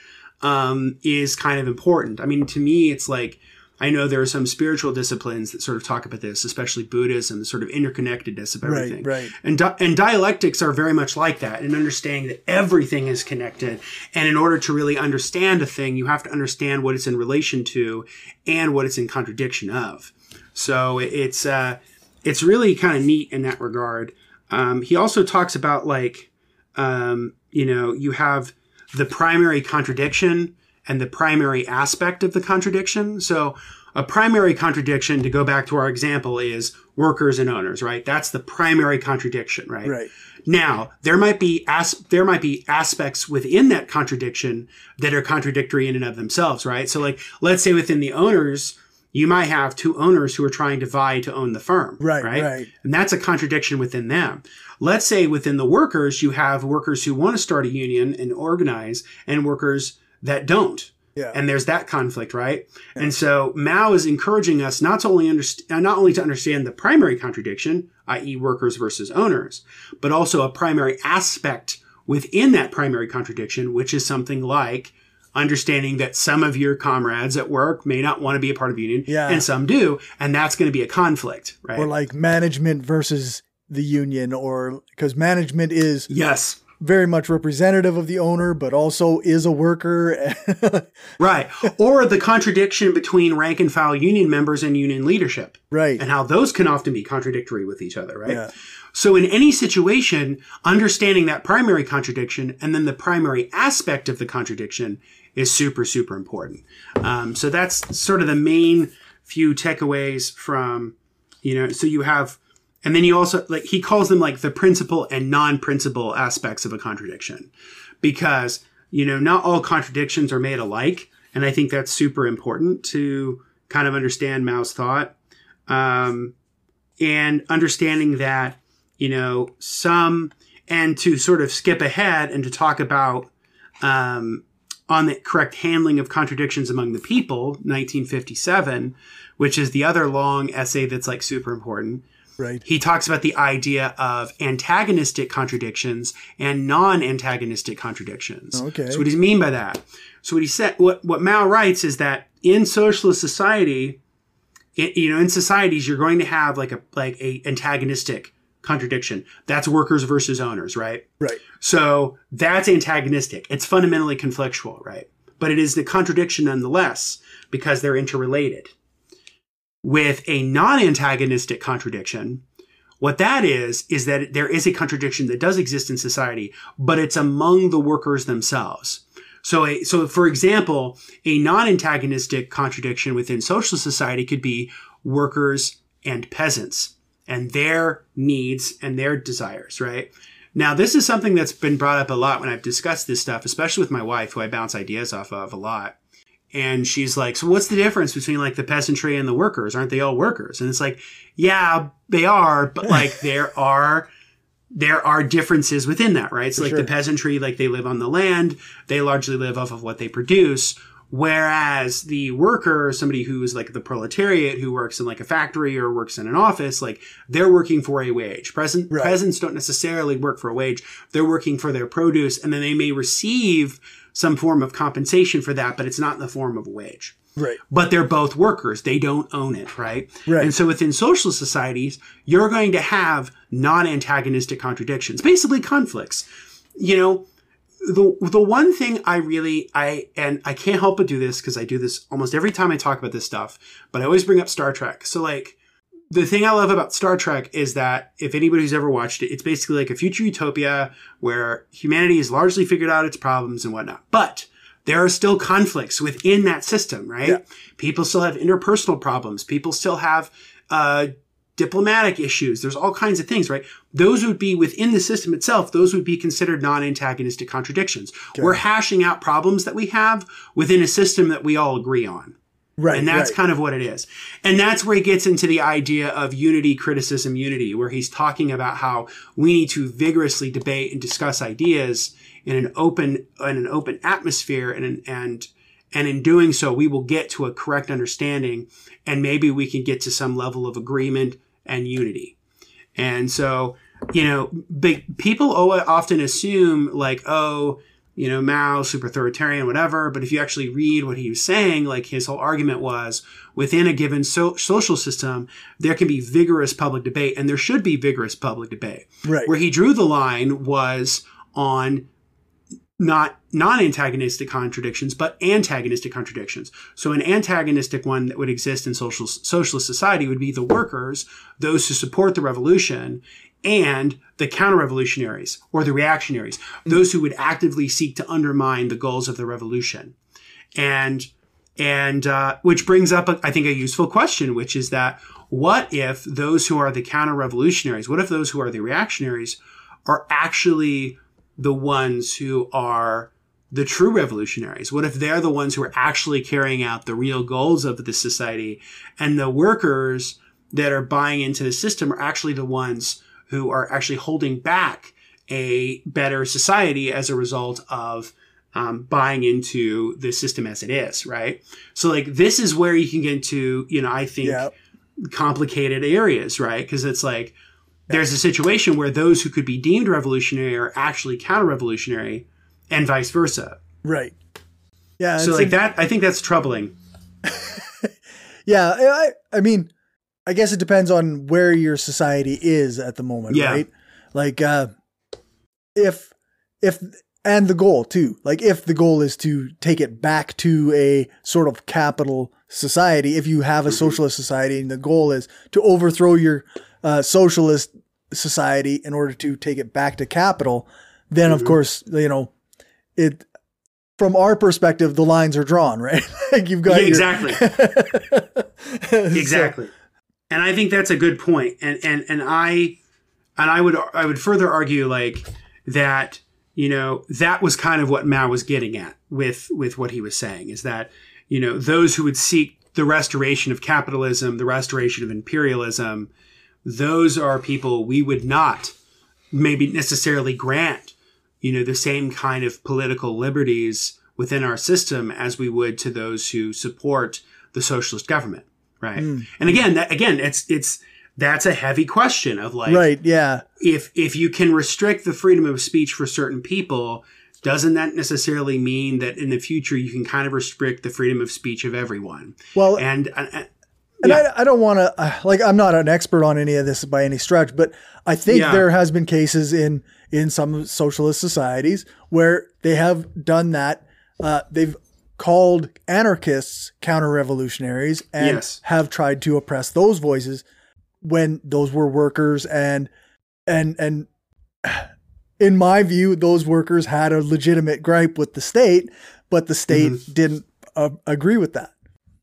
um, is kind of important. I mean to me it's like i know there are some spiritual disciplines that sort of talk about this especially buddhism the sort of interconnectedness of everything. Right, right. and, di- and dialectics are very much like that and understanding that everything is connected. And in order to really understand a thing you have to understand what it's in relation to and what it's in contradiction of. So it's uh, it's really kind of neat in that regard. Um, he also talks about like, um, you know, you have the primary contradiction and the primary aspect of the contradiction. So a primary contradiction, to go back to our example, is workers and owners, right? That's the primary contradiction, right? Right. Now, there might be as- there might be aspects within that contradiction that are contradictory in and of themselves, right? So like, let's say within the owners, you might have two owners who are trying to vie to own the firm. Right, Right. right. And that's a contradiction within them. Let's say within the workers, you have workers who want to start a union and organize and workers that don't. Yeah. And there's that conflict, right? And so Mao is encouraging us not to only understand, uh, not only to understand the primary contradiction, i.e. workers versus owners, but also a primary aspect within that primary contradiction, which is something like understanding that some of your comrades at work may not want to be a part of union Yeah. and some do, and that's going to be a conflict, right? or like management versus the union or because management is yes. very much representative of the owner but also is a worker <laughs> Right. or the contradiction between rank and file union members and union leadership. right and how those can often be contradictory with each other, right? Yeah. So in any situation, understanding that primary contradiction and then the primary aspect of the contradiction is super, super important. Um, so that's sort of the main few takeaways from, you know, so you have, and then you also, like, he calls them like the principal and non-principal aspects of a contradiction because, you know, not all contradictions are made alike. And I think that's super important to kind of understand Mao's thought um, and understanding that you know some and to sort of skip ahead and to talk about um, on the correct handling of contradictions among the people 1957 which is the other long essay that's like super important right he talks about the idea of antagonistic contradictions and non-antagonistic contradictions. Okay. So what does he mean by that? So what he said, what, what Mao writes is that in socialist society, it, you know, in societies, you're going to have like a, like a antagonistic contradiction. That's workers versus owners, right? right So that's antagonistic. It's fundamentally conflictual, right? But it is the contradiction nonetheless because they're interrelated. With a non-antagonistic contradiction, what that is, is that there is a contradiction that does exist in society, but it's among the workers themselves. So, a, so for example, a non-antagonistic contradiction within social society could be workers and peasants and their needs and their desires, right? Now, this is something that's been brought up a lot when I've discussed this stuff, especially with my wife, who I bounce ideas off of a lot. And she's like, so what's the difference between like the peasantry and the workers? Aren't they all workers? And it's like, yeah, they are, but <laughs> like there are there are differences within that, right? So like sure. the peasantry, like they live on the land, they largely live off of what they produce. Whereas the worker, somebody who is like the proletariat who works in like a factory or works in an office, like they're working for a wage. Present Right. peasants don't necessarily work for a wage. They're working for their produce and then they may receive some form of compensation for that, but it's not in the form of a wage Right. but they're both workers. They don't own it, right? Right. And so within social societies, you're going to have non-antagonistic contradictions, basically conflicts. You know, the the one thing I really I and I can't help but do this because I do this almost every time I talk about this stuff, but I always bring up Star Trek. So like the thing I love about Star Trek is that if anybody who's ever watched it, it's basically like a future utopia where humanity has largely figured out its problems and whatnot. But there are still conflicts within that system, right? Yeah. People still have interpersonal problems. People still have uh, diplomatic issues. There's all kinds of things, right? Those would be within the system itself. Those would be considered non-antagonistic contradictions. We're hashing out problems that we have within a system that we all agree on. Right. And that's right. kind of what it is. And that's where he gets into the idea of unity, criticism, unity, where he's talking about how we need to vigorously debate and discuss ideas in an open, in an open atmosphere and, and, and in doing so, we will get to a correct understanding and maybe we can get to some level of agreement and unity. And so, you know, big people often assume like, oh, you know, Mao, super authoritarian, whatever. But if you actually read what he was saying, like his whole argument was within a given so- social system, there can be vigorous public debate and there should be vigorous public debate. Right. Where he drew the line was on not non-antagonistic contradictions, but antagonistic contradictions. So an antagonistic one that would exist in social socialist society would be the workers, those who support the revolution, and the counter-revolutionaries or the reactionaries, those who would actively seek to undermine the goals of the revolution. And and uh, which brings up, I think, a useful question, which is that what if those who are the counter-revolutionaries, what if those who are the reactionaries are actually the ones who are the true revolutionaries? What if they're the ones who are actually carrying out the real goals of the society and the workers that are buying into the system are actually the ones who are actually holding back a better society as a result of um, buying into the system as it is, right? So like this is where you can get into, you know, I think Yeah. complicated areas, right? Because it's like there's a situation where those who could be deemed revolutionary are actually counter-revolutionary, and vice versa. Right. Yeah. So it's like that, I think that's troubling. <laughs> Yeah, I, I mean, I guess it depends on where your society is at the moment, Yeah. right? Like, uh, if, if, and the goal too, like if the goal is to take it back to a sort of capital society, if you have a socialist society and the goal is to overthrow your uh, socialist society in order to take it back to capital, then of mm-hmm. course, you know, it, from our perspective, the lines are drawn, <laughs> right? like you've got Yeah, exactly. <laughs> So- exactly and i think that's a good point. point and and and i and i would i would further argue like that you know that was kind of what mao was getting at with with what he was saying is that you know those who would seek the restoration of capitalism the restoration of imperialism those are people we would not maybe necessarily grant you know the same kind of political liberties within our system as we would to those who support the socialist government right hmm. and again that again it's it's that's a heavy question of like right. Yeah. if if you can restrict the freedom of speech for certain people doesn't that necessarily mean that in the future you can kind of restrict the freedom of speech of everyone Well, and, and And I, I don't want to, uh, like, I'm not an expert on any of this by any stretch, but I think Yeah. there has been cases in, in some socialist societies where they have done that. Uh, they've called anarchists counter revolutionaries and Yes. have tried to oppress those voices when those were workers and, and, and <sighs> in my view, those workers had a legitimate gripe with the state, but the state Mm-hmm. didn't uh, agree with that.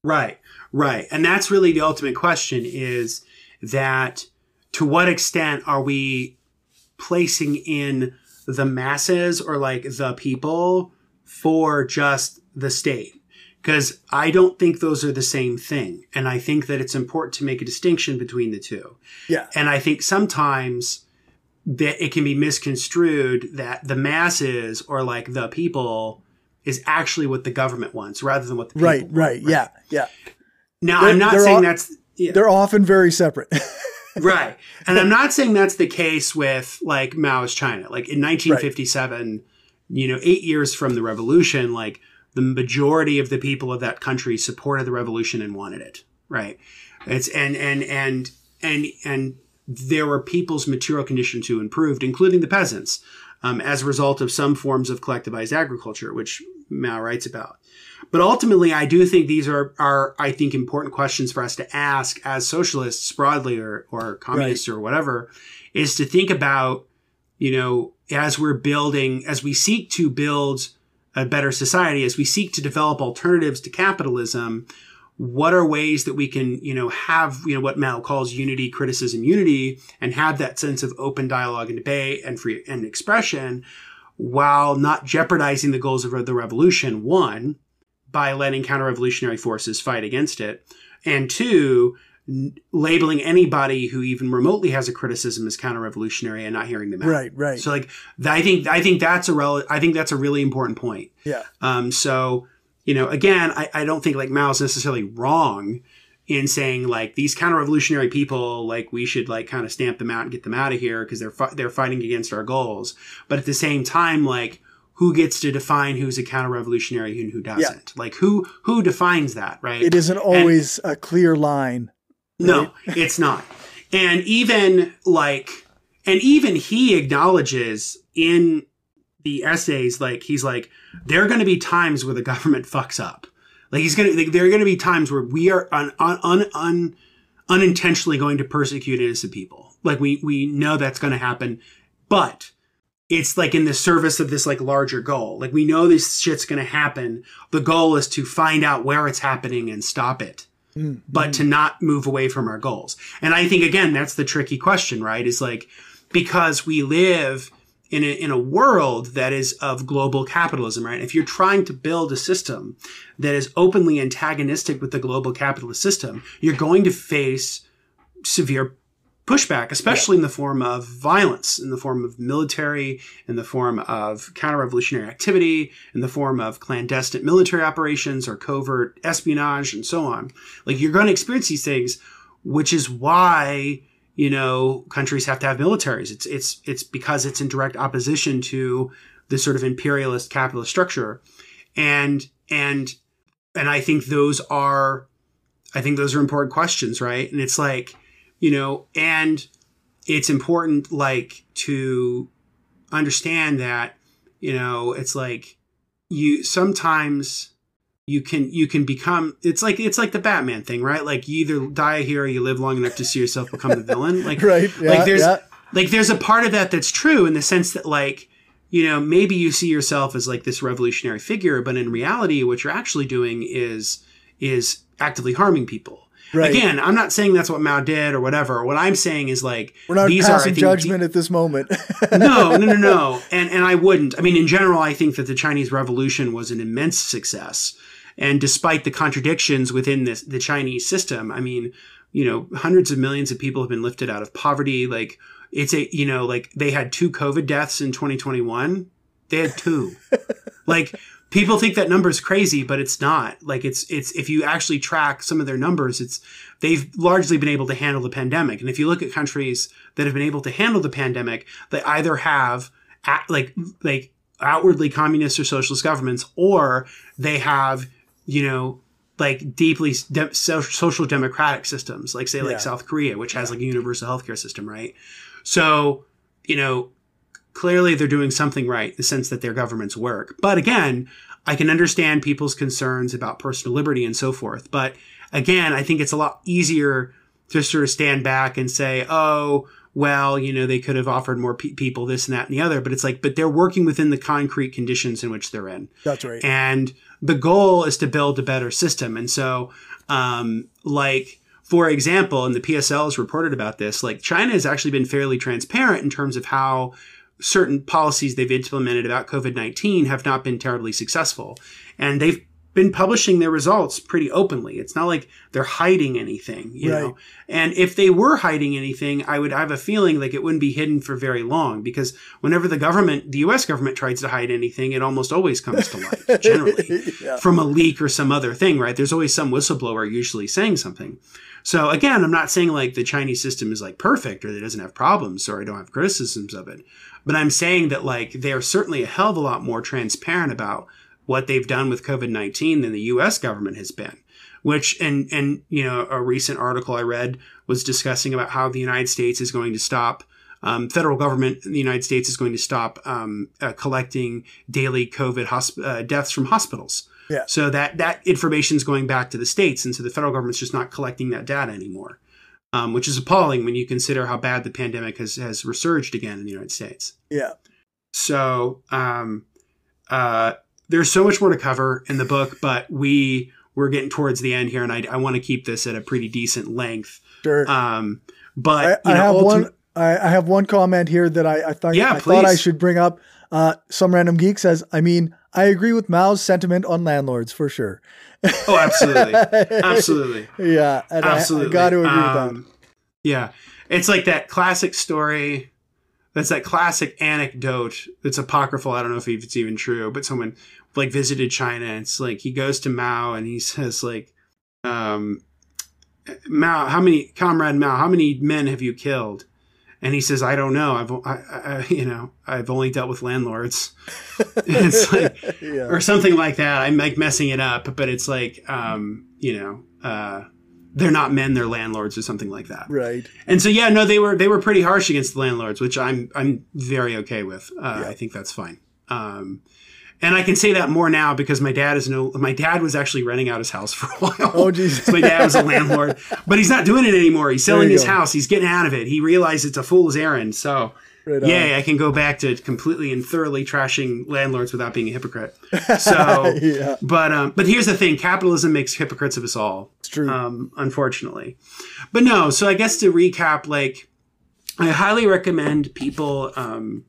Right, right. And that's really the ultimate question is that to what extent are we placing in the masses or like the people for just the state? Because I don't think those are the same thing. And I think that it's important to make a distinction between the two. Yeah. And I think sometimes that it can be misconstrued that the masses or like the people is actually what the government wants rather than what the people Right, want, right, yeah, yeah. Now, They're- I'm not saying all- that's yeah. They're often very separate. <laughs> right. And I'm not saying that's the case with like Mao's China. Like in 1957, you know, eight years from the revolution, like the majority of the people of that country supported the revolution and wanted it. Right. It's and and and and and there were people's material conditions who improved, including the peasants, um, as a result of some forms of collectivized agriculture, which Mao writes about. But ultimately, I do think these are, are I think, important questions for us to ask as socialists broadly or, or communists or whatever, is to think about, you know, as we're building, as we seek to build a better society, as we seek to develop alternatives to capitalism, what are ways that we can, you know, have, you know, what Mao calls unity, criticism, unity, and have that sense of open dialogue and debate and free and expression while not jeopardizing the goals of the revolution, one, by letting counter-revolutionary forces fight against it, and two, n- labeling anybody who even remotely has a criticism as counter-revolutionary and not hearing them out. right, right. So, like, th- I think I think that's a rel- I think that's a really important point. yeah. Um, so, you know, again, I, I don't think like Mao's necessarily wrong in saying like these counter-revolutionary people, like we should like kind of stamp them out and get them out of here because they're fi- they're fighting against our goals. But at the same time, like who gets to define who's a counter-revolutionary and who doesn't? Like who who defines that, right? It isn't always a clear line. No, it's not. And even like, and even he acknowledges in the essays, like he's like, there are going to be times where the government <laughs> fucks up. Like he's gonna, like, there are going to be times where we are un, un, un, un, unintentionally going to persecute innocent people. Like we we know that's going to happen, but it's like in the service of this like larger goal. Like we know this shit's going to happen. The goal is to find out where it's happening and stop it Mm, but to not move away from our goals. And I think again, that's the tricky question, right? Is like, because we live in a, in a world that is of global capitalism, right? If you're trying to build a system that is openly antagonistic with the global capitalist system, you're going to face severe pushback, especially in the form of violence, in the form of military, in the form of counter-revolutionary activity, in the form of clandestine military operations or covert espionage and so on. Like you're going to experience these things, which is why, you know, countries have to have militaries. It's, it's, it's because it's in direct opposition to this sort of imperialist capitalist structure. And, and, and I think those are, I think those are important questions, right? And it's like, you know, and it's important, like, to understand that, you know, it's like you sometimes you can you can become it's like it's like the Batman thing, right? Like you either die here or you live long enough to see yourself become the villain. <laughs> Like Right. Yeah, like there's yeah. like there's a part of that that's true in the sense that like you know maybe you see yourself as like this revolutionary figure but in reality what you're actually doing is is actively harming people Right. again i'm not saying that's what mao did or whatever what i'm saying is like We're not these passing are think, judgment at this moment. <laughs> no, no, no, no. <laughs> And and I wouldn't. I mean, in general, I think that the Chinese Revolution was an immense success. And despite the contradictions within this the Chinese system, I mean, you know, hundreds of millions of people have been lifted out of poverty. Like it's a you know, like they had two COVID deaths in 2021. They had two. <laughs> like people think that number is crazy, but it's not. Like it's it's if you actually track some of their numbers, it's they've largely been able to handle the pandemic. And if you look at countries that have been able to handle the pandemic, they either have like like outwardly communist or socialist governments, or they have you know like deeply de- so- social democratic systems, like say like Yeah. South Korea, which has like a universal healthcare system, right? So you know clearly they're doing something right in the sense that their governments work. But again, I can understand people's concerns about personal liberty and so forth. But again, I think it's a lot easier to sort of stand back and say, oh, well, you know, they could have offered more pe- people this and that and the other. But it's like, but they're working within the concrete conditions in which they're in. That's right. And the goal is to build a better system. And so, um, like, for example, and the PSL has reported about this, like China has actually been fairly transparent in terms of how certain policies they've implemented about COVID 19 have not been terribly successful. And they've been publishing their results pretty openly. It's not like they're hiding anything, you Right. know. And if they were hiding anything, I would have a feeling like it wouldn't be hidden for very long because whenever the government, the US government tries to hide anything, it almost always comes to light, <laughs> generally yeah. from a leak or some other thing, right? There's always some whistleblower usually saying something. So again, I'm not saying like the Chinese system is like perfect or that it doesn't have problems or I don't have criticisms of it. But I'm saying that like they're certainly a hell of a lot more transparent about what they've done with COVID-19 than the US government has been. Which and and you know a recent article I read was discussing about how the United States is going to stop um, federal government in the United States is going to stop um, uh, collecting daily COVID hosp- uh, deaths from hospitals. Yeah. So that that information is going back to the states, and so the federal government's just not collecting that data anymore, um, which is appalling when you consider how bad the pandemic has has resurged again in the United States. Yeah. So um, uh, there's so much more to cover in the book, but we we're getting towards the end here, and I, I want to keep this at a pretty decent length. Sure. Um, but I you know, have ultim- one. I, I have one comment here that I, I thought Yeah, I thought I should bring up. Uh, some random geek says, "I mean, I agree with Mao's sentiment on landlords for sure." Oh, absolutely, <laughs> absolutely. yeah, and I- Absolutely. I, got to agree with Um, Yeah. It's like that classic story. That's that classic anecdote that's apocryphal. I don't know if it's even true, but someone like visited China. And it's like he goes to Mao and he <laughs> says like, um, Mao, how many, comrade Mao, how many men have you killed? And he says, I don't know. I've, I, I, you know, I've only dealt with landlords. <laughs> it's like, yeah. or something like that. I'm like messing it up, but it's like, um, you know, uh, they're not men, they're landlords or something like that. Right. And so, yeah, no, they were they were pretty harsh against the landlords, which I'm I'm very okay with. Uh, Yeah. I think that's fine. Um, and I can say that more now because my dad is no. My dad was actually renting out his house for a <laughs> while. Oh, Jesus. So my dad was a landlord, but he's not doing it anymore. He's selling his go. house. He's getting out of it. He realized it's a fool's errand. So Right on. Yay, I can go back to completely and thoroughly trashing landlords without being a hypocrite. So, <laughs> yeah, but um, but here's the thing: capitalism makes hypocrites of us all. it's true. Um, unfortunately, but no. So I guess to recap, like I highly recommend people um,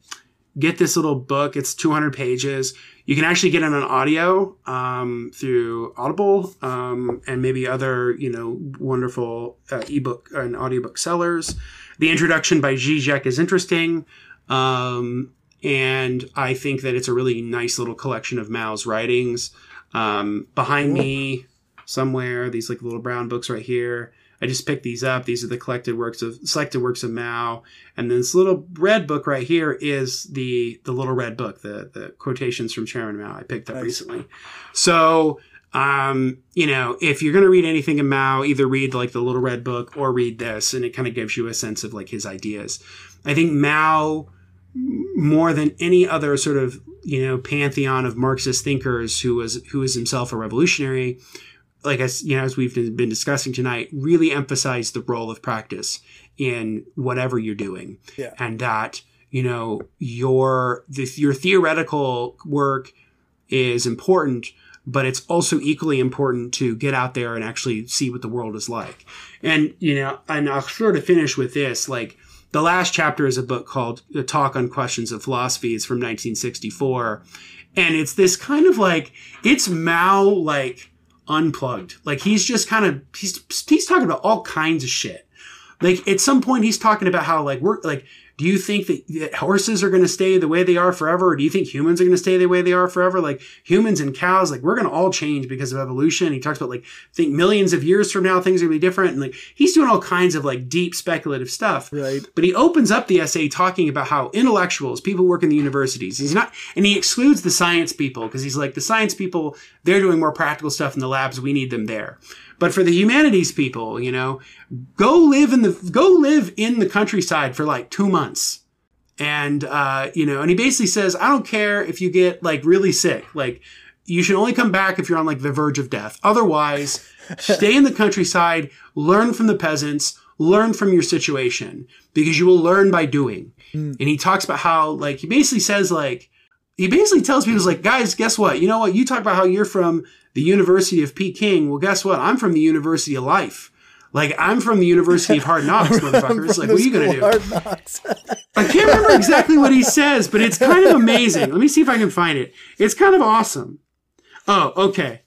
get this little book. It's 200 pages. You can actually get it on audio um, through Audible um, and maybe other you know wonderful uh, ebook and audiobook sellers. The introduction by Zizek is interesting. Um, and I think that it's a really nice little collection of Mao's writings. Um, behind me, somewhere, these like little brown books right here. I just picked these up. These are the collected works of selected works of Mao, and this little red book right here is the the little red book, the the quotations from Chairman Mao. I picked up Nice. recently. So, um, you know, if you're gonna read anything in Mao, either read like the little red book or read this, and it kind of gives you a sense of like his ideas. I think Mao more than any other sort of you know pantheon of Marxist thinkers who was who is himself a revolutionary, like as you know as we've been discussing tonight, really emphasize the role of practice in whatever you're doing, Yeah. and that you know your the, your theoretical work is important. But it's also equally important to get out there and actually see what the world is like. And, you know, and I'll sort of finish with this. Like, the last chapter is a book called A Talk on Questions of Philosophy. It's from 1964. And it's this kind of like, it's Mao like unplugged. Like he's just kind of, he's, he's talking about all kinds of shit. Like at some point he's talking about how like we're like, do you think that, horses are going to stay the way they are forever? Or do you think humans are going to stay the way they are forever? Like humans and cows, like we're going to all change because of evolution. He talks about like, think millions of years from now, things are going to be different. And like, he's doing all kinds of like deep speculative stuff. Right. But he opens up the essay talking about how intellectuals, people work in the universities, he's not, and he excludes the science people because he's like, the science people, they're doing more practical stuff in the labs. We need them there. But for the humanities people, you know, go live in the, go live in the countryside for like two months. And, uh, you know, and he basically says, I don't care if you get like really sick. Like, you should only come back if you're on like the verge of death. Otherwise, <laughs> stay in the countryside, learn from the peasants, learn from your situation because you will learn by doing. And he talks about how, like, he basically says, like, he basically tells people, he's like, guys, guess what? You know what? You talk about how you're from the University of Peking. Well, guess what? I'm from the University of Life. Like, I'm from the University of Hard Knocks, <laughs> motherfuckers. Like, what are you going to do? Hard knocks. I can't remember exactly what he says, but it's kind of amazing. Let me see if I can find it. It's kind of awesome. Oh, okay.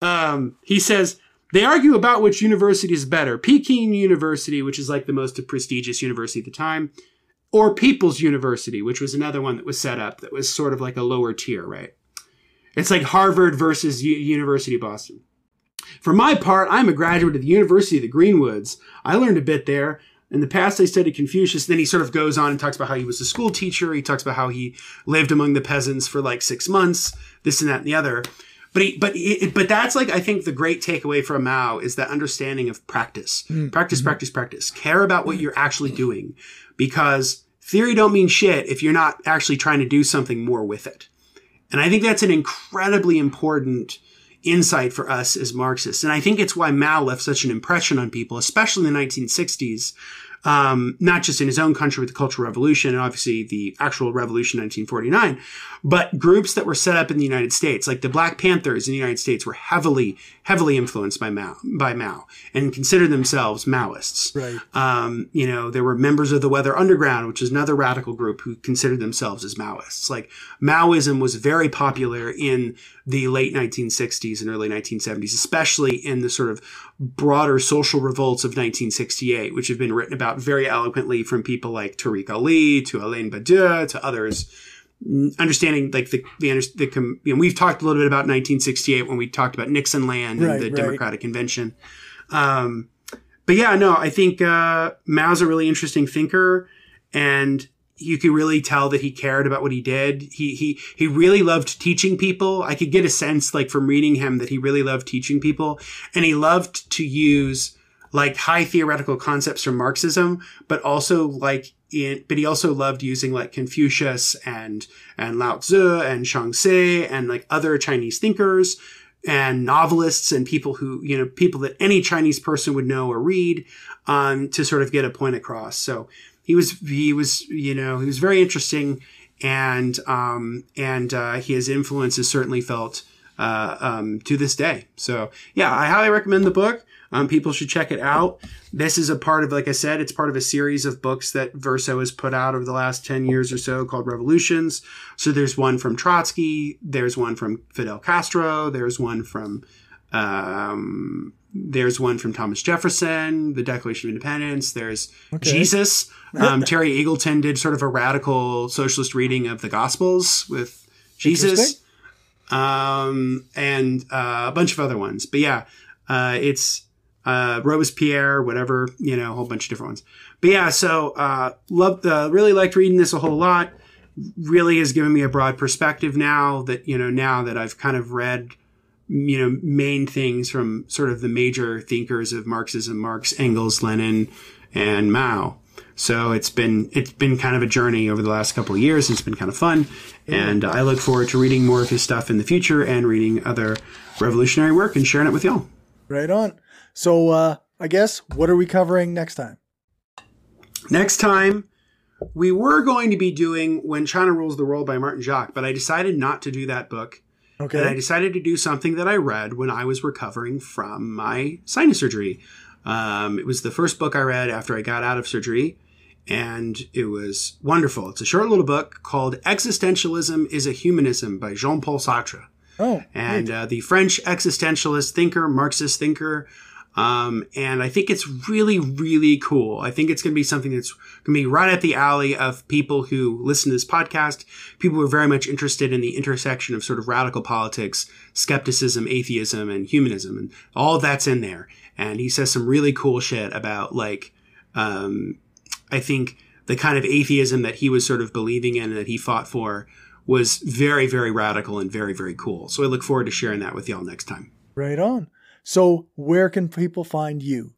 Um, he says they argue about which university is better: Peking University, which is like the most prestigious university at the time, or People's University, which was another one that was set up that was sort of like a lower tier, right? It's like Harvard versus U- University of Boston. For my part, I'm a graduate of the University of the Greenwoods. I learned a bit there. In the past, I studied Confucius. Then he sort of goes on and talks about how he was a school teacher. He talks about how he lived among the peasants for like six months, this and that and the other. But he, but he, but that's like I think the great takeaway from Mao is that understanding of practice, mm. practice, mm-hmm. practice, practice. Care about what you're actually doing, because theory don't mean shit if you're not actually trying to do something more with it. And I think that's an incredibly important insight for us as Marxists. And I think it's why Mao left such an impression on people, especially in the 1960s, um, not just in his own country with the Cultural Revolution and obviously the actual revolution 1949, but groups that were set up in the United States, like the Black Panthers in the United States, were heavily, heavily influenced by Mao, by Mao, and considered themselves Maoists. Right. Um, you know, there were members of the Weather Underground, which is another radical group who considered themselves as Maoists. Like Maoism was very popular in the late 1960s and early 1970s, especially in the sort of broader social revolts of 1968, which have been written about very eloquently from people like Tariq Ali to Alain Badiou to others. Understanding like the the, the you know, we've talked a little bit about 1968 when we talked about Nixonland and right, the right. Democratic Convention. Um, but yeah, no, I think uh, Mao's a really interesting thinker, and you could really tell that he cared about what he did. He he he really loved teaching people. I could get a sense like from reading him that he really loved teaching people and he loved to use like high theoretical concepts from Marxism, but also like in, but he also loved using like Confucius and and Lao Tzu and Zhang and like other Chinese thinkers and novelists and people who you know people that any Chinese person would know or read um, to sort of get a point across. So he was he was you know he was very interesting and um, and uh, his influence is certainly felt uh, um, to this day. So yeah, I highly recommend the book. Um, people should check it out. This is a part of, like I said, it's part of a series of books that Verso has put out over the last 10 years or so called Revolutions. So there's one from Trotsky, there's one from Fidel Castro, there's one from um, there's one from Thomas Jefferson, the Declaration of Independence. There's okay. Jesus. <laughs> Um, Terry Eagleton did sort of a radical socialist reading of the Gospels with Jesus, um, and uh, a bunch of other ones. But yeah, uh, it's uh, Robespierre, whatever, you know, a whole bunch of different ones. But yeah, so uh, loved, uh, really liked reading this a whole lot. Really has given me a broad perspective now that you know now that I've kind of read you know, main things from sort of the major thinkers of Marxism, Marx, Engels, Lenin, and Mao. So it's been it's been kind of a journey over the last couple of years. It's been kind of fun, and I look forward to reading more of his stuff in the future and reading other revolutionary work and sharing it with y'all. Right on. So uh, I guess what are we covering next time? Next time, we were going to be doing "When China Rules the World" by Martin Jacques, but I decided not to do that book Okay. And I decided to do something that I read when I was recovering from my sinus surgery. Um, it was the first book I read after I got out of surgery, and it was wonderful. It's a short little book called Existentialism is a Humanism by Jean Paul Sartre. Oh, and uh, the French existentialist thinker, Marxist thinker, um, and I think it's really, really cool. I think it's going to be something that's going to be right at the alley of people who listen to this podcast, people who are very much interested in the intersection of sort of radical politics, skepticism, atheism, and humanism. And all that's in there. And he says some really cool shit about like, um, I think the kind of atheism that he was sort of believing in and that he fought for was very, very radical and very, very cool. So I look forward to sharing that with y'all next time. Right on. So, where can people find you?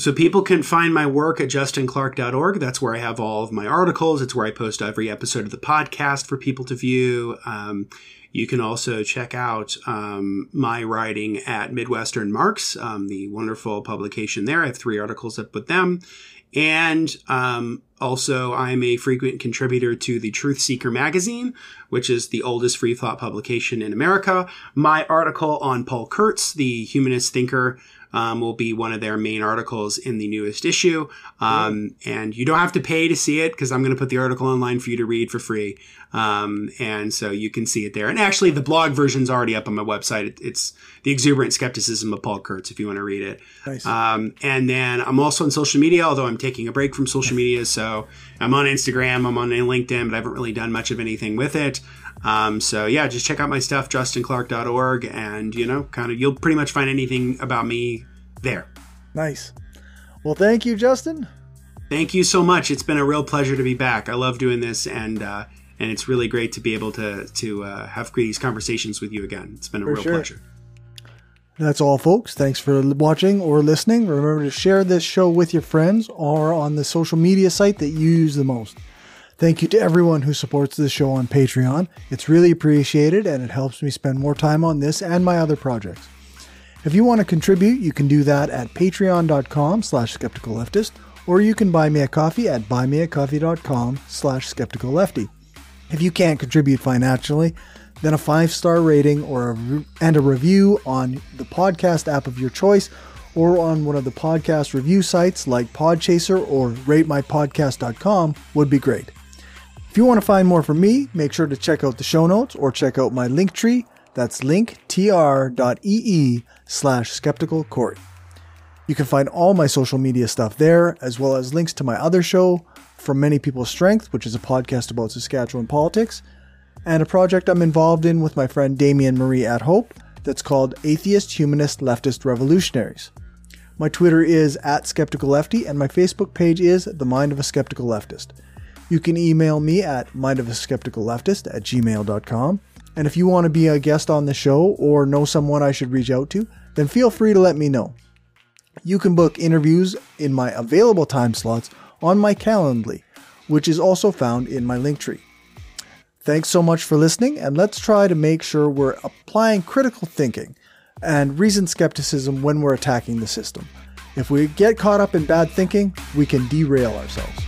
So, people can find my work at justinclark.org. That's where I have all of my articles. It's where I post every episode of the podcast for people to view. Um, you can also check out um, my writing at Midwestern Marx, um, the wonderful publication there. I have three articles up with them. And um, also, I'm a frequent contributor to the Truth Seeker magazine, which is the oldest free thought publication in America. My article on Paul Kurtz, the humanist thinker, um, will be one of their main articles in the newest issue. Um, and you don't have to pay to see it because I'm going to put the article online for you to read for free. Um, and so you can see it there. And actually, the blog version's already up on my website. It, it's the exuberant skepticism of Paul Kurtz if you want to read it. Nice. Um, and then I'm also on social media, although I'm taking a break from social media. <laughs> So I'm on Instagram, I'm on LinkedIn, but I haven't really done much of anything with it. Um, so yeah, just check out my stuff, justinclark.org, and you know, kind of, you'll pretty much find anything about me there. Nice. Well, thank you, Justin. Thank you so much. It's been a real pleasure to be back. I love doing this, and uh, and it's really great to be able to to uh, have these conversations with you again. It's been a For real sure. pleasure. That's all, folks. Thanks for watching or listening. Remember to share this show with your friends or on the social media site that you use the most. Thank you to everyone who supports this show on Patreon. It's really appreciated and it helps me spend more time on this and my other projects. If you want to contribute, you can do that at patreon.com slash skeptical leftist, or you can buy me a coffee at buymeacoffee.com slash skeptical lefty. If you can't contribute financially, then a five star rating or a re- and a review on the podcast app of your choice or on one of the podcast review sites like Podchaser or ratemypodcast.com would be great. If you want to find more from me, make sure to check out the show notes or check out my link tree. That's linktr.ee slash skeptical Cory. You can find all my social media stuff there, as well as links to my other show, From Many People's Strength, which is a podcast about Saskatchewan politics, and a project I'm involved in with my friend Damien Marie AtHope that's called Atheist Humanist Leftist Revolutionaries. My Twitter is at Skeptical Lefty, and my Facebook page is The Mind of a Skeptical Leftist. You can email me at mindofaskepticalleftist at gmail.com. And if you want to be a guest on the show or know someone I should reach out to, then feel free to let me know. You can book interviews in my available time slots on my Calendly, which is also found in my link tree. Thanks so much for listening, and let's try to make sure we're applying critical thinking and reasoned skepticism when we're attacking the system. If we get caught up in bad thinking, we can derail ourselves.